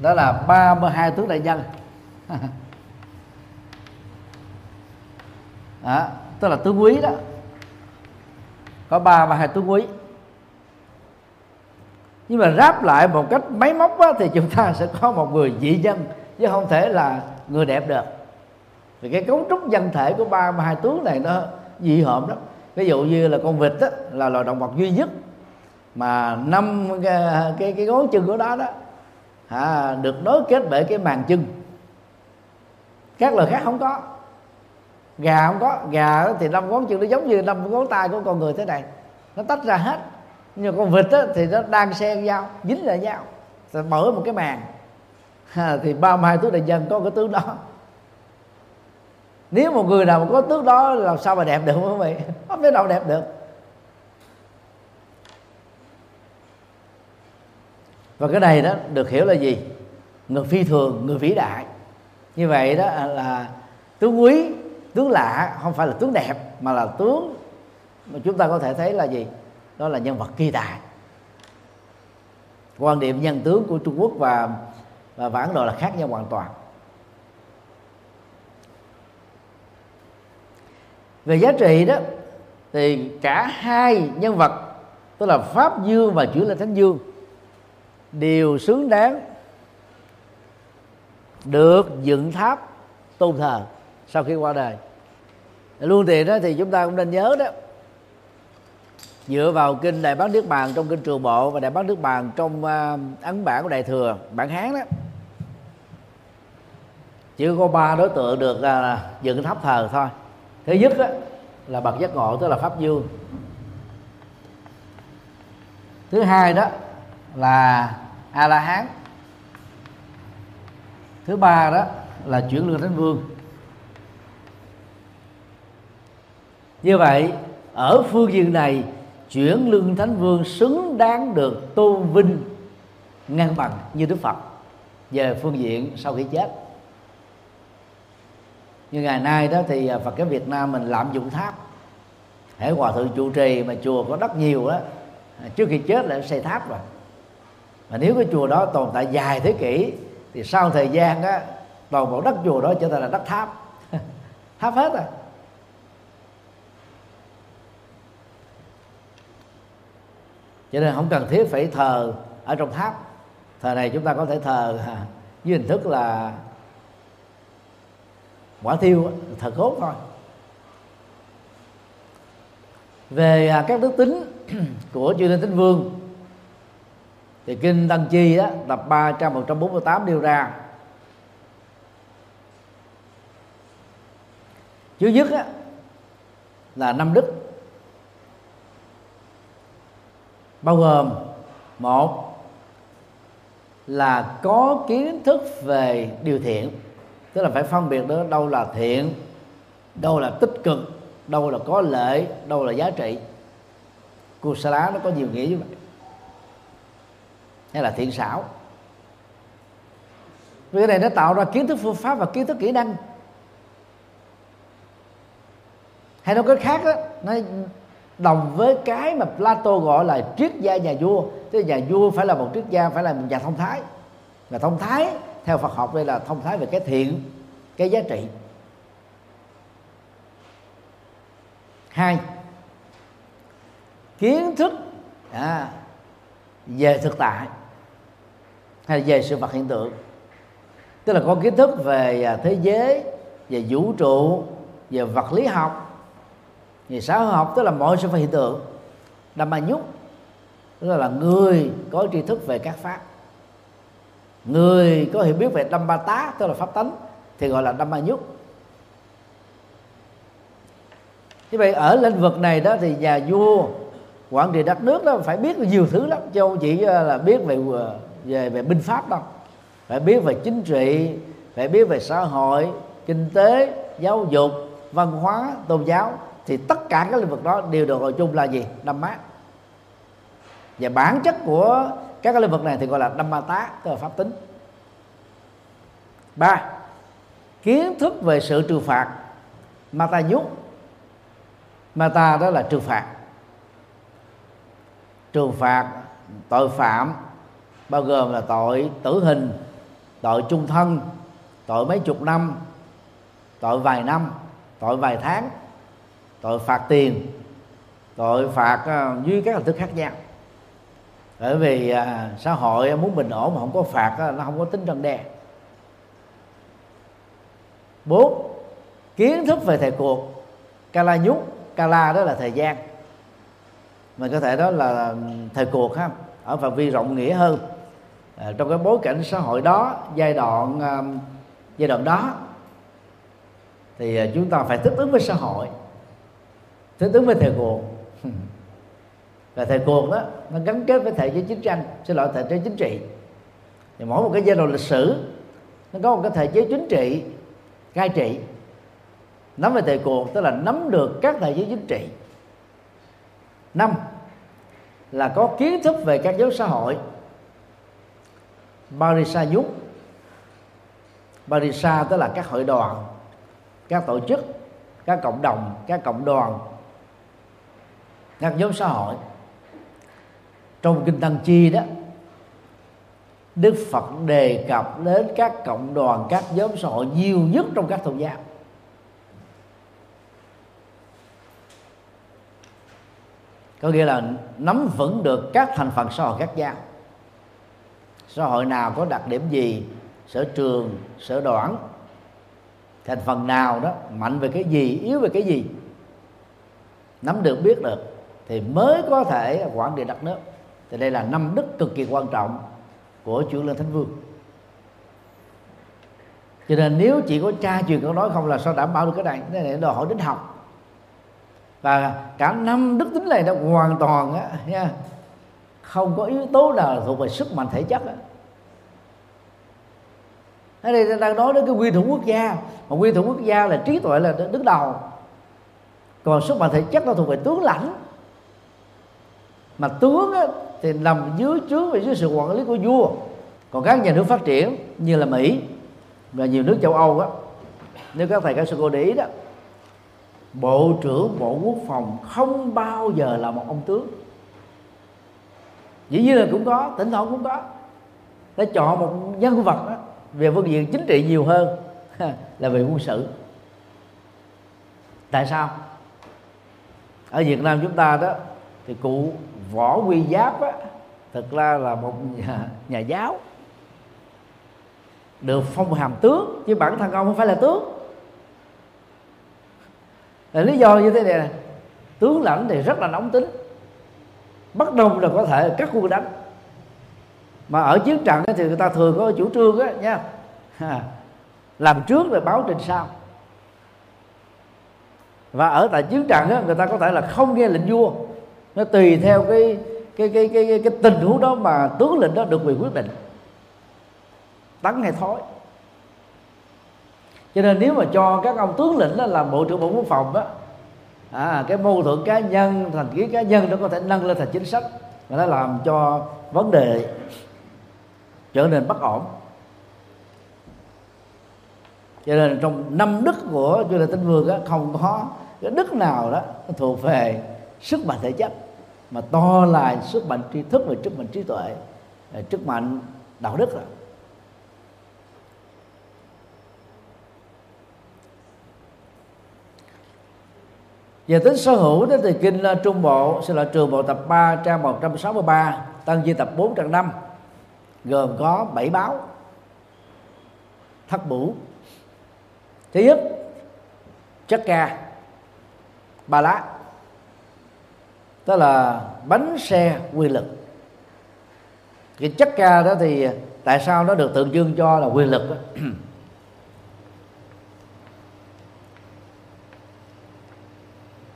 Đó là 32 tướng đại nhân. đó, tức là tướng quý đó. Có ba và hai tướng quý. Nhưng mà ráp lại một cách máy móc á, thì chúng ta sẽ có một người dị dân chứ không thể là người đẹp được. Thì cái cấu trúc dân thể của ba và hai tướng này nó dị hợm lắm. Ví dụ như là con vịt đó, là loài động vật duy nhất mà năm cái cái, cái ngón chân của nó đó à, được nối kết bởi cái màng chân. Các loài khác không có gà không có gà thì năm ngón chân nó giống như năm ngón tay của con người thế này. Nó tách ra hết. Nhưng con vịt á, thì nó đang xen nhau dính lại nhau. Rồi mở một cái màng à, thì ba mươi hai tướng đại dân có cái tướng đó. Nếu một người nào mà có tướng đó làm sao mà đẹp được không vậy không thể nào đẹp được. Và cái này đó được hiểu là gì? Người phi thường người vĩ đại. Như vậy đó là tướng quý tướng lạ không phải là tướng đẹp mà là tướng mà chúng ta có thể thấy là gì? Đó là nhân vật kỳ tài. Quan điểm nhân tướng của Trung Quốc và và, và Ấn Độ là khác nhau hoàn toàn. Về giá trị đó thì cả hai nhân vật tức là pháp dương và chuyển lên thánh dương đều xứng đáng được dựng tháp tôn thờ sau khi qua đời. Luôn tiền đó thì chúng ta cũng nên nhớ đó. Dựa vào kinh đại bát nước bàn trong kinh trường bộ và đại bát nước bàn trong uh, ấn bản của đại thừa bản hán đó. Chỉ có ba đối tượng được à, dựng tháp thờ thôi. Thứ nhất đó là bậc giác ngộ tức là pháp dương. Thứ hai đó là a la hán. Thứ ba đó là chuyển lương thánh vương. Như vậy, ở phương diện này, chuyển lương thánh vương xứng đáng được tôn vinh ngang bằng như đức phật. Về phương diện sau khi chết. Như ngày nay đó thì à, Phật giáo Việt Nam mình lạm dụng tháp. Hễ hòa thượng trụ trì mà chùa có đất nhiều đó à, trước khi chết là xây tháp rồi. Mà nếu cái chùa đó tồn tại dài thế kỷ, thì sau thời gian á, toàn bộ đất chùa đó trở thành là đất tháp. Tháp hết à cho nên không cần thiết phải thờ ở trong tháp. Thờ này chúng ta có thể thờ à, với hình thức là quả thiêu thờ cốt thôi. Về à, các đức tính của chư Linh Tính Vương thì kinh Tăng Chi đó tập 3 trang 148 nêu ra. Chứ nhất á, là năm đức. Bao gồm một là có kiến thức về điều thiện tức là phải phân biệt đó đâu là thiện đâu là tích cực đâu là có lợi đâu là giá trị. Kusala nó có nhiều nghĩa như vậy. Hay là thiện xảo. Vì cái này nó tạo ra kiến thức phương pháp và kiến thức kỹ năng. Hay nói cách khác đó, nó đồng với cái mà Plato gọi là triết gia nhà vua. Tức là nhà vua phải là một triết gia phải là một nhà thông thái. Và thông thái theo Phật học đây là thông thái về cái thiện cái giá trị. Hai kiến thức à, về thực tại hay về sự vật hiện tượng. Tức là có kiến thức về à, thế giới về vũ trụ về vật lý học về xã hội học tức là mọi sự phải hiện tượng. Đâm ma nhúc tức là người có tri thức về các pháp. Người có hiểu biết về đâm ba tá tức là pháp tánh thì gọi là đâm ma nhúc. Như vậy ở lĩnh vực này đó thì nhà vua, quản trị đất nước đó phải biết nhiều thứ lắm, chứ không chỉ ờ, là biết về ờ, về về binh pháp đâu. Phải biết về chính trị, phải biết về xã hội, kinh tế, giáo dục, văn hóa, tôn giáo thì tất cả các lĩnh vực đó đều được gọi chung là gì? Đâm mát và bản chất của các cái lĩnh vực này thì gọi là đâm ma tá, tức là pháp tính. Ba, kiến thức về sự trừng phạt. Mata nhút mata đó là trừng phạt. Trừng phạt tội phạm, bao gồm là tội tử hình, tội chung thân, tội mấy chục năm, tội vài năm, tội vài tháng tội phạt tiền tội phạt ờ, dưới các hình thức khác nhau. Bởi vì ờ, xã hội muốn bình ổn mà không có phạt ờ, nó không có tính răn đe. Bốn kiến thức về thời cuộc. Kala nhúc kala đó là thời gian. Mình có thể đó là thời cuộc ha ở phạm vi rộng nghĩa hơn. À, trong cái bối cảnh xã hội đó giai đoạn à, giai đoạn đó thì à, chúng ta phải thích ứng với xã hội thích ứng với thời cuộc và thời cuộc đó, nó gắn kết với thể chế chiến tranh. Xin lỗi thể chế chính trị. Thì mỗi một cái giai đoạn lịch sử, nó có một cái thể chế chính trị, cai trị. Nắm về thời cuộc tức là nắm được các thể chế chính trị. Năm là có kiến thức về các giáo xã hội. Barisa nhúc Barisa tức là các hội đoàn, các tổ chức, các cộng đồng, các cộng đoàn các nhóm xã hội. Trong kinh tăng chi đó, Đức Phật đề cập đến các cộng đoàn, các nhóm xã hội nhiều nhất trong các tôn giáo. Có nghĩa là nắm vững được các thành phần xã hội khác nhau. Xã hội nào có đặc điểm gì, sở trường, sở đoản, thành phần nào đó, mạnh về cái gì, yếu về cái gì, nắm được, biết được thì mới có thể quản địa đất nước. Thì đây là năm đức cực kỳ quan trọng của chuyển lên thánh vương. Cho nên nếu chỉ có cha truyền câu nói không là sao đảm bảo được cái này? Cái này đòi hỏi đến học. Và cả năm đức tính này nó hoàn toàn á, nha, không có yếu tố nào thuộc về sức mạnh thể chất á. Ở đây đang nói đến cái quy thủ quốc gia. Mà quy thủ quốc gia là trí tuệ là đứng đầu. Còn sức mạnh thể chất nó thuộc về tướng lãnh mà tướng á, thì nằm dưới trước và dưới sự quản lý của vua. Còn các nhà nước phát triển như là mỹ và nhiều nước châu âu á nếu các thầy các sư cô để ý đó bộ trưởng bộ quốc phòng không bao giờ là một ông tướng. Dĩ nhiên là cũng có tỉnh thoảng cũng có. Để chọn một nhân vật đó, về phương diện chính trị nhiều hơn là về quân sự. Tại sao? Ở Việt Nam chúng ta đó thì cụ võ quy giáp á thực ra là một nhà, nhà giáo được phong hàm tướng chứ bản thân ông không phải là tướng. Là lý do như thế này, này tướng lãnh thì rất là nóng tính bắt đầu là có thể cắt quân đánh. Mà ở chiến trận thì người ta thường có chủ trương á nha làm trước rồi báo trình sau. Và ở tại chiến trận á, người ta có thể là không nghe lệnh vua nó tùy theo cái cái cái cái cái, cái tình huống đó mà tướng lĩnh đó được quyền quyết định. Tấn hay thối. Cho nên nếu mà cho các ông tướng lĩnh đó làm bộ trưởng bộ quốc phòng đó à, cái mâu thuẫn cá nhân thành kiến cá nhân nó có thể nâng lên thành chính sách và nó làm cho vấn đề trở nên bất ổn. Cho nên trong năm đức của chư là tinh vương á, không có cái đức nào đó thuộc về sức mạnh thể chất, mà to là sức mạnh tri thức và sức mạnh trí tuệ à, sức mạnh đạo đức rồi về tính sở hữu đó thì kinh Trung Bộ sẽ là trường bộ tập 3 trang 163 tăng chi tập 4 trang 5 gồm có 7 báo. Thất bủ. Thứ nhất, chất ca. Ba lá đó là bánh xe quyền lực. Cái chất ca đó thì tại sao nó được tượng trưng cho là quyền lực đó?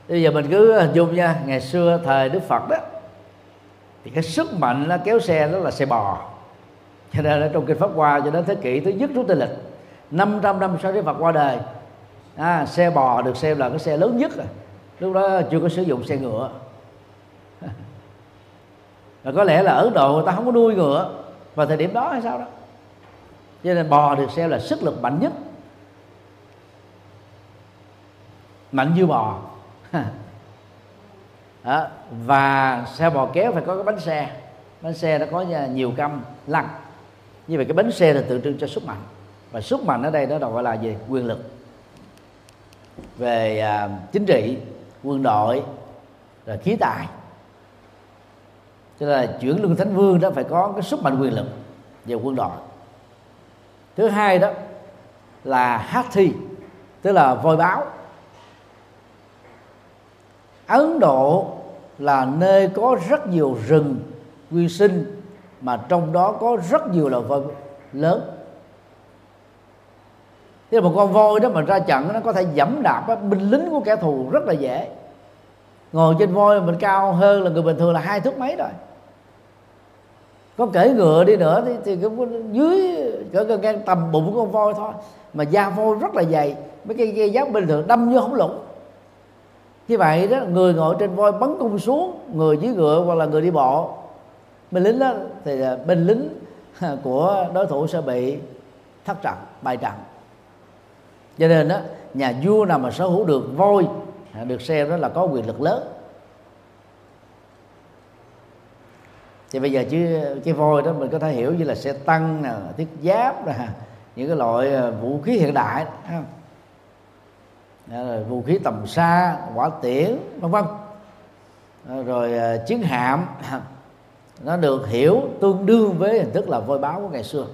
bây giờ mình cứ hình dung nha ngày xưa thời đức phật đó thì cái sức mạnh nó kéo xe đó là xe bò. Cho nên ở trong kinh pháp hoa cho đến thế kỷ thứ nhất rút tây lịch 500 năm sau đức phật qua đời à, xe bò được xem là cái xe lớn nhất rồi. Lúc đó chưa có sử dụng xe ngựa và có lẽ là ở độ người ta không có nuôi ngựa. Vào thời điểm đó hay sao đó? Cho nên bò được xem là sức lực mạnh nhất. Mạnh như bò. Đó. và xe bò kéo phải có cái bánh xe. Bánh xe nó có nhiều căm lăn như vậy cái bánh xe là tượng trưng cho sức mạnh. Và sức mạnh ở đây nó gọi là gì? Quyền lực. Về à, chính trị quân đội rồi khí tài cho nên là chuyển luân thánh vương đó phải có cái sức mạnh quyền lực về quân đội thứ hai đó là hát thi, tức là voi báo. Ấn độ là nơi có rất nhiều rừng nguyên sinh, mà trong đó có rất nhiều loài voi lớn. Thế là một con voi đó mà ra trận nó có thể dẫm đạp binh lính của kẻ thù rất là dễ. Ngồi trên voi mình cao hơn là người bình thường là hai thước mấy rồi có kể ngựa đi nữa thì, thì cũng dưới cỡ ngang tầm bụng của con voi thôi. Mà da voi rất là dày. Mấy cái dây giáp bình thường đâm vô không lũng như vậy đó người ngồi trên voi bắn cung xuống người dưới ngựa hoặc là người đi bộ. Binh lính đó thì à, binh lính của đối thủ sẽ bị thất trận bại trận. Cho nên đó nhà vua nào mà sở hữu được voi à, được xem đó là có quyền lực lớn. Thì bây giờ chứ cái voi đó mình có thể hiểu như là xe tăng nè thiết giáp nè, những cái loại ờ, vũ khí hiện đại không? vũ khí tầm xa quả tiễn, vân vân. Rồi ờ, chiến hạm, nó được hiểu tương đương với hình thức là voi báo của ngày xưa.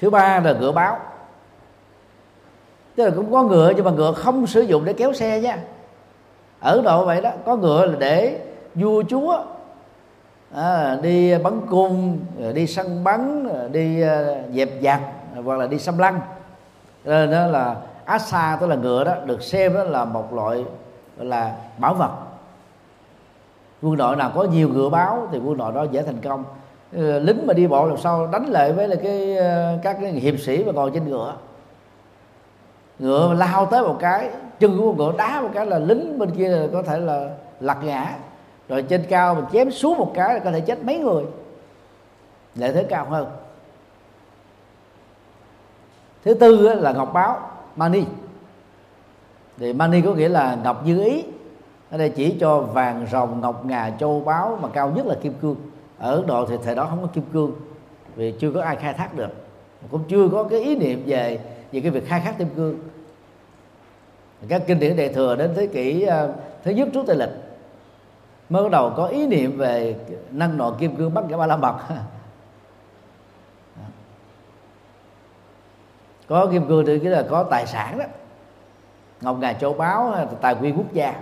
Thứ ba là ngựa báo. Tức là cũng có ngựa nhưng mà ngựa không sử dụng để kéo xe nha. Ở độ vậy đó, có ngựa là để vua chúa à, đi bắn cung đi săn bắn đi à, dẹp giặc hoặc là đi xâm lăng. Nên đó là asa tức là ngựa đó được xem đó là một loại là bảo vật. Quân đội nào có nhiều ngựa báo thì quân đội đó dễ thành công. Ờ, lính mà đi bộ làm sao đánh lại với là cái ờ, các cái hiệp sĩ mà ngồi trên ngựa. Ngựa lao tới một cái chân của ngựa đá một cái là lính bên kia là có thể là lật ngã rồi trên cao mình chém xuống một cái là có thể chết mấy người. Lợi thế cao hơn. Thứ tư là ngọc báo, mani. Thì mani có nghĩa là ngọc như ý. Ở đây chỉ cho vàng rồng, ngọc ngà, châu báu mà cao nhất là kim cương. Ở ấn độ thì thời đó không có kim cương, vì chưa có ai khai thác được. Cũng chưa có cái ý niệm về về cái việc khai thác kim cương. Các kinh điển đại thừa đến thế kỷ ờ, thứ nhất trước tây lịch mới bắt đầu có ý niệm về năng nọ kim cương bắt cả ba la mật. Có kim cương thì cái là có tài sản đó. Ngọc ngà châu báu tài nguyên quốc gia.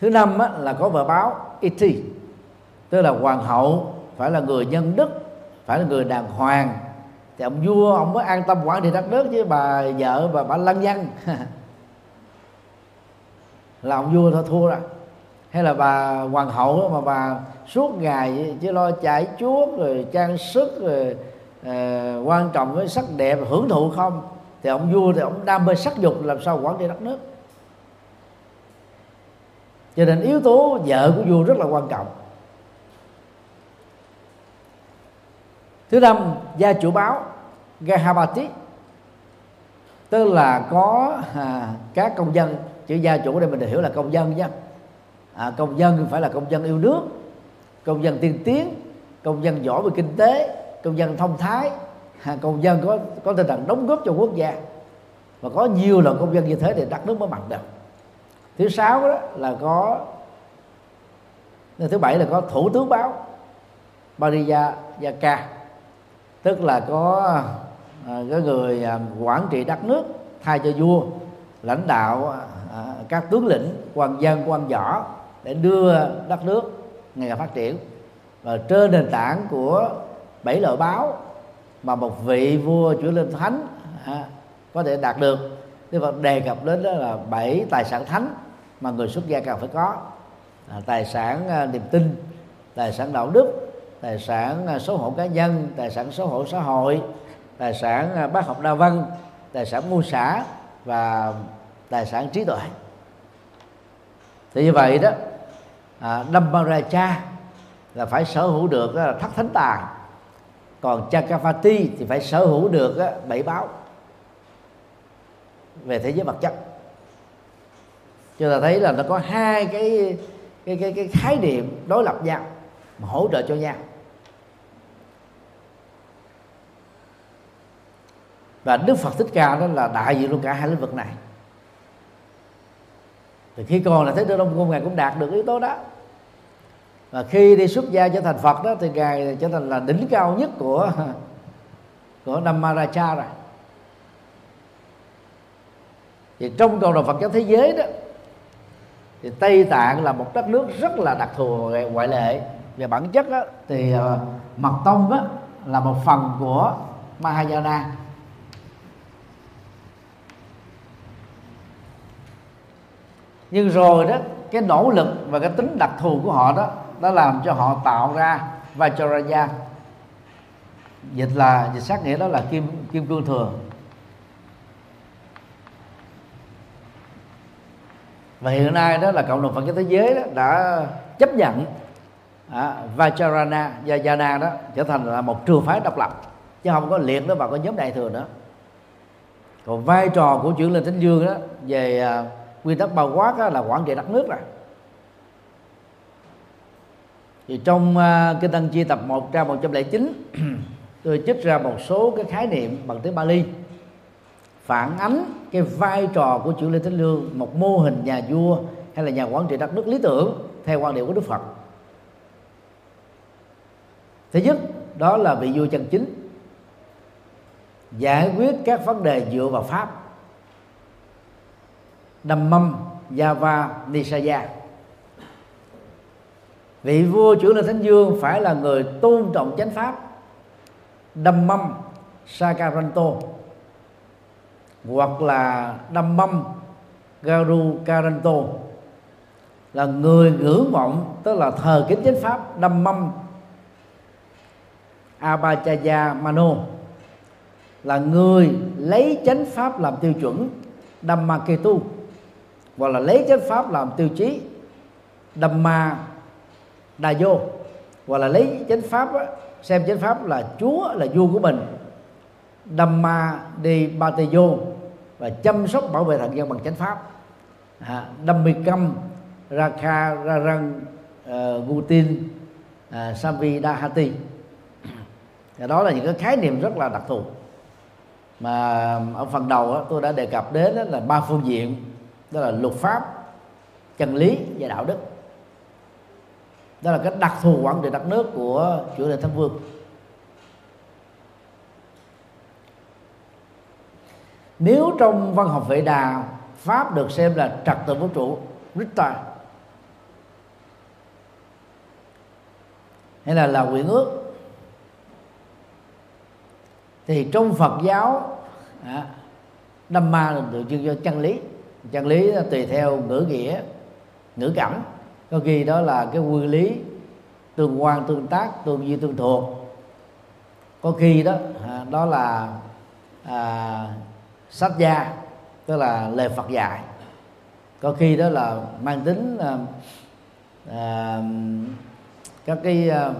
Thứ năm á, là có vợ báo iti tức là hoàng hậu phải là người nhân đức phải là người đàng hoàng. Thì ông vua ông mới an tâm quản trị đất nước chứ bà vợ và bà lăng văn. Là ông vua thôi thua rồi hay là bà hoàng hậu mà bà suốt ngày chỉ lo chạy chuốt rồi trang sức rồi uh, quan trọng với sắc đẹp hưởng thụ không? Thì ông vua thì ông đam mê sắc dục làm sao quản trị đất nước? Cho nên yếu tố vợ của vua rất là quan trọng. Thứ năm gia chủ báo Gahabati. Tức là có à, các công dân. Chữ gia chủ đây mình được hiểu là công dân nhé à, công dân phải là công dân yêu nước công dân tiên tiến công dân giỏi về kinh tế công dân thông thái. À, công dân có có tinh thần đóng góp cho quốc gia. Và có nhiều loại công dân như thế thì đất nước mới mạnh được. Thứ sáu đó là có thứ bảy là có thủ tướng báo Bariya Yaka. Tức là có à, cái người à, quản trị đất nước thay cho vua lãnh đạo à, các tướng lĩnh quan dân quan võ để đưa đất nước ngày càng phát triển. Và trên nền tảng của bảy loại báo mà một vị vua chúa lên thánh à, có thể đạt được Đức Phật đề cập đến đó là bảy tài sản thánh mà người xuất gia cần phải có. À, tài sản à, niềm tin tài sản đạo đức tài sản à, số hộ cá nhân tài sản số hộ xã hội tài sản à, bác học đa văn tài sản mua xã và tài sản trí tuệ. Thì như vậy đó à, Dhammaraja là phải sở hữu được là thất thánh tài. Còn Chakavati thì phải sở hữu được bảy báo. Về thế giới vật chất. Cho ta thấy là nó có hai cái cái cái, cái khái niệm đối lập nhau mà hỗ trợ cho nhau. Và Đức Phật Thích Ca đó là đại diện luôn cả hai lĩnh vực này thì khi còn là thế Đức Đông Cung ngài cũng đạt được yếu tố đó. Và khi đi xuất gia trở thành Phật đó thì ngài trở thành là đỉnh cao nhất của của Dhammaraja rồi. Thì trong cộng đồng Phật giáo thế giới đó thì Tây Tạng là một đất nước rất là đặc thù ngoại lệ. Về bản chất đó, thì uh, Mật Tông đó, là một phần của Mahayana. Nhưng rồi đó cái nỗ lực và cái tính đặc thù của họ đó đã làm cho họ tạo ra Vajraya dịch là dịch sát nghĩa đó là kim kim cương thừa. Và hiện nay đó là cộng đồng Phật giáo thế giới đó đã chấp nhận à, Vajrayana Vajrayana đó trở thành là một trường phái độc lập chứ không có liệt nó vào cái nhóm đại thừa nữa. Còn vai trò của chuyển lên thánh dương đó về à, nguyên tắc bao quát đó là quản trị đất nước rồi. Thì trong uh, kinh tăng chi tập 1 trang 109 tôi trích ra một số cái khái niệm bằng tiếng Bali. Phản ánh cái vai trò của chủ Lê Thánh Lương một mô hình nhà vua hay là nhà quản trị đất nước lý tưởng theo quan điểm của Đức Phật. Thứ nhất đó là vị vua chân chính giải quyết các vấn đề dựa vào pháp đầm mâm, Java, Nisaya. Vị vua trưởng là thánh dương phải là người tôn trọng chánh pháp. Đâm mâm, Sakaranto. Hoặc là Dhammam Garu Karanto là người ngưỡng vọng tức là thờ kính chánh pháp. Dhammam Abhachaya Mano. Là người lấy chánh pháp làm tiêu chuẩn. Dhammaketu hoặc là lấy chánh pháp làm tiêu chí. Đầm ma đà vô. Hoặc là lấy chánh pháp á, xem chánh pháp là chúa là vua của mình. Đầm ma đi ba tê vô và chăm sóc bảo vệ thần dân bằng chánh pháp. À, Dhammikam Rakha Rarang uh, ờ, Gutin uh, à, Samvidahati đó là những cái khái niệm rất là đặc thù. Mà ở phần đầu đó, tôi đã đề cập đến đó là ba phương diện đó là luật pháp chân lý và đạo đức. Đó là cái đặc thù quản trị đất nước của chủ tịch thánh vương. Nếu trong văn học vệ đà pháp được xem là trật tự vũ trụ Richter hay là là quyển ước thì trong Phật giáo à, ma là tượng trưng cho chân lý chân lý tùy theo ngữ nghĩa ngữ cảnh có khi đó là cái nguyên lý tương quan tương tác tương duy tương thuộc. Có khi đó à, đó là à, sách gia tức là lời Phật dạy. Có khi đó là mang tính à, à, các cái à,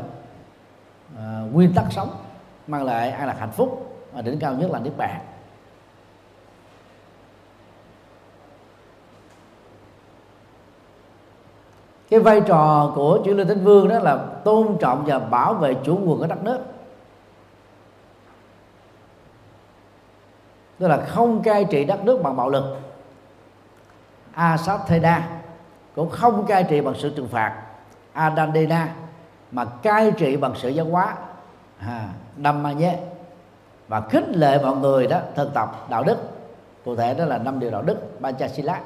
à, nguyên tắc sống mang lại an lạc hạnh phúc và đỉnh cao nhất là niết bàn. Cái vai trò của chủ linh thánh vương đó là tôn trọng và bảo vệ chủ quyền của đất nước. Tức là không cai trị đất nước bằng bạo lực. Asatheda cũng không cai trị bằng sự trừng phạt. Adandena mà cai trị bằng sự giáo hóa. À, đâm ma nhé và khích lệ mọi người đó thực tập đạo đức. Cụ thể đó là năm điều đạo đức Panchasila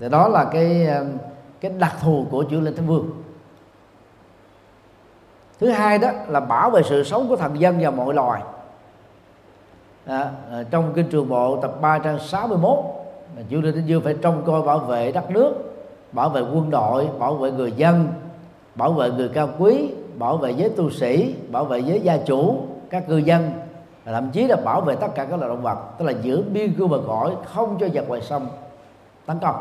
thì đó là cái cái đặc thù của chữ linh thánh vương. Thứ hai đó là bảo vệ sự sống của thần dân và mọi loài. À, trong kinh trường bộ tập 3 trang 61 chữ linh thánh vương phải trông coi bảo vệ đất nước bảo vệ quân đội bảo vệ người dân bảo vệ người cao quý bảo vệ giới tu sĩ bảo vệ giới gia chủ các cư dân và thậm chí là bảo vệ tất cả các loài động vật tức là giữ biên cương bờ cõi không cho giặc ngoài sông tấn công.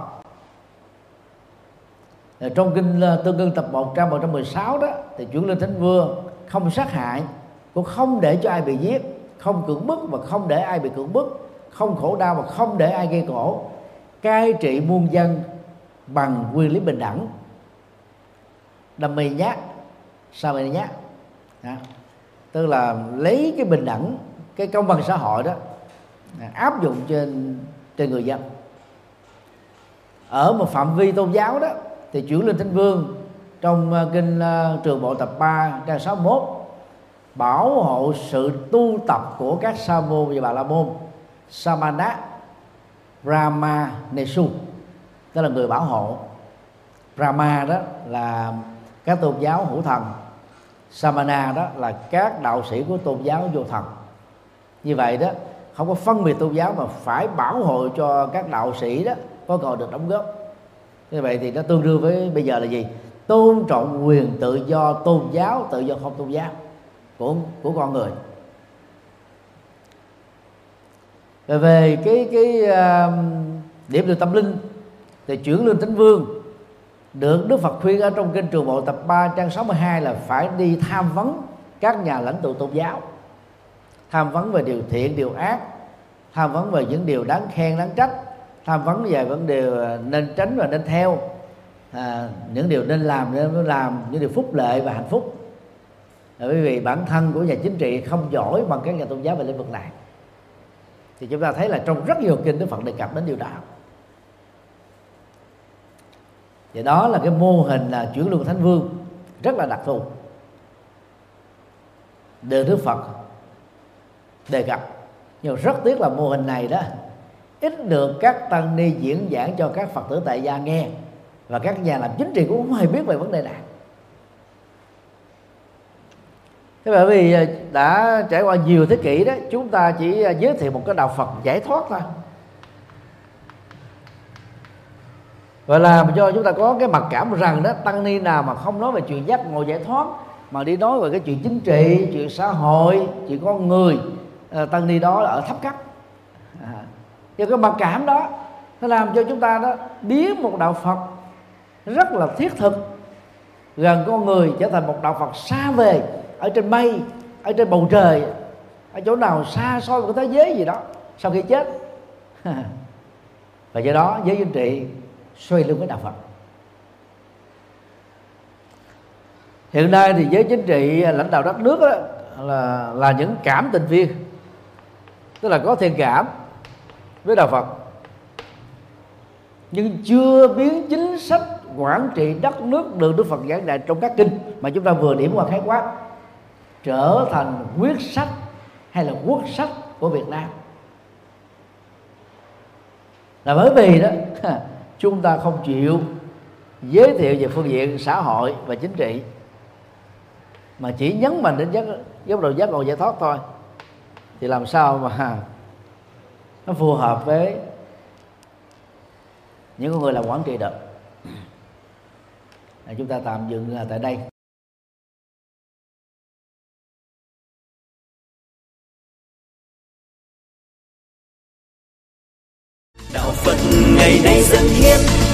Ờ, trong kinh ờ, tương cương tập 1 116 đó, thì chuyển lên thánh vương không sát hại, cũng không để cho ai bị giết, không cưỡng bức và không để ai bị cưỡng bức, không khổ đau và không để ai gây khổ. Cai trị muôn dân bằng quyền lý bình đẳng. Đầm mì nhát. Sao mì nhát? Đó. tức là lấy cái bình đẳng, cái công bằng xã hội đó à, áp dụng trên trên người dân. Ở một phạm vi tôn giáo đó thì chuyển lên thánh vương. Trong ờ, kinh ờ, trường bộ tập 3 trang 61 bảo hộ sự tu tập của các sa môn và bà la môn. Samana rama nesu, tức là người bảo hộ. Rama đó là các tôn giáo hữu thần. Samana đó là các đạo sĩ của tôn giáo vô thần. Như vậy đó, không có phân biệt tôn giáo mà phải bảo hộ cho các đạo sĩ đó có còn được đóng góp như vậy thì nó tương đương với bây giờ là gì? Tôn trọng quyền tự do tôn giáo tự do không tôn giáo của của con người. Về về cái cái uh, điểm được tâm linh thì chuyển lên thánh vương được Đức Phật khuyên ở trong kinh Trường Bộ tập 3 trang 62 là phải đi tham vấn các nhà lãnh tụ tôn giáo tham vấn về điều thiện điều ác tham vấn về những điều đáng khen đáng trách tham vấn về vấn đề nên tránh và nên theo. À, những điều nên làm nên làm những điều phúc lệ và hạnh phúc. Bởi vì bản thân của nhà chính trị không giỏi bằng các nhà tôn giáo về lĩnh vực này. Thì chúng ta thấy là trong rất nhiều kinh Đức Phật đề cập đến điều đó thì đó là cái mô hình là chuyển luân thánh vương rất là đặc thù. Được Đức Phật đề cập nhưng rất tiếc là mô hình này đó ít được các tăng ni diễn giảng cho các phật tử tại gia nghe. Và các nhà làm chính trị cũng không hề biết về vấn đề này. Thế bởi vì à, đã trải qua nhiều thế kỷ đó chúng ta chỉ à, giới thiệu một cái đạo Phật giải thoát thôi. Và làm cho chúng ta có cái mặc cảm rằng đó tăng ni nào mà không nói về chuyện giác ngộ giải thoát mà đi nói về cái chuyện chính trị chuyện xã hội chuyện con người ờ, tăng ni đó là ở thấp cấp. À, và cái mặc cảm đó nó làm cho chúng ta đó biến một đạo Phật rất là thiết thực. Gần con người trở thành một đạo Phật xa về ở trên mây ở trên bầu trời ở chỗ nào xa xôi của thế giới gì đó sau khi chết. Và do đó giới chính trị xoay lưng với đạo Phật. Hiện nay thì giới chính trị à, lãnh đạo đất nước đó, là là những cảm tình viên. Tức là có thiện cảm với đạo Phật. Nhưng chưa biến chính sách quản trị đất nước được Đức Phật giảng dạy trong các kinh mà chúng ta vừa điểm qua khái quát, trở thành quyết sách hay là quốc sách của Việt Nam. Là bởi vì đó, chúng ta không chịu giới thiệu về phương diện xã hội và chính trị, mà chỉ nhấn mạnh đến giác góc độ giác ngộ giải thoát thôi. Thì làm sao mà nó phù hợp với những người làm quản trị được à, chúng ta tạm dừng tại đây. Đạo phật ngày nay dân hiến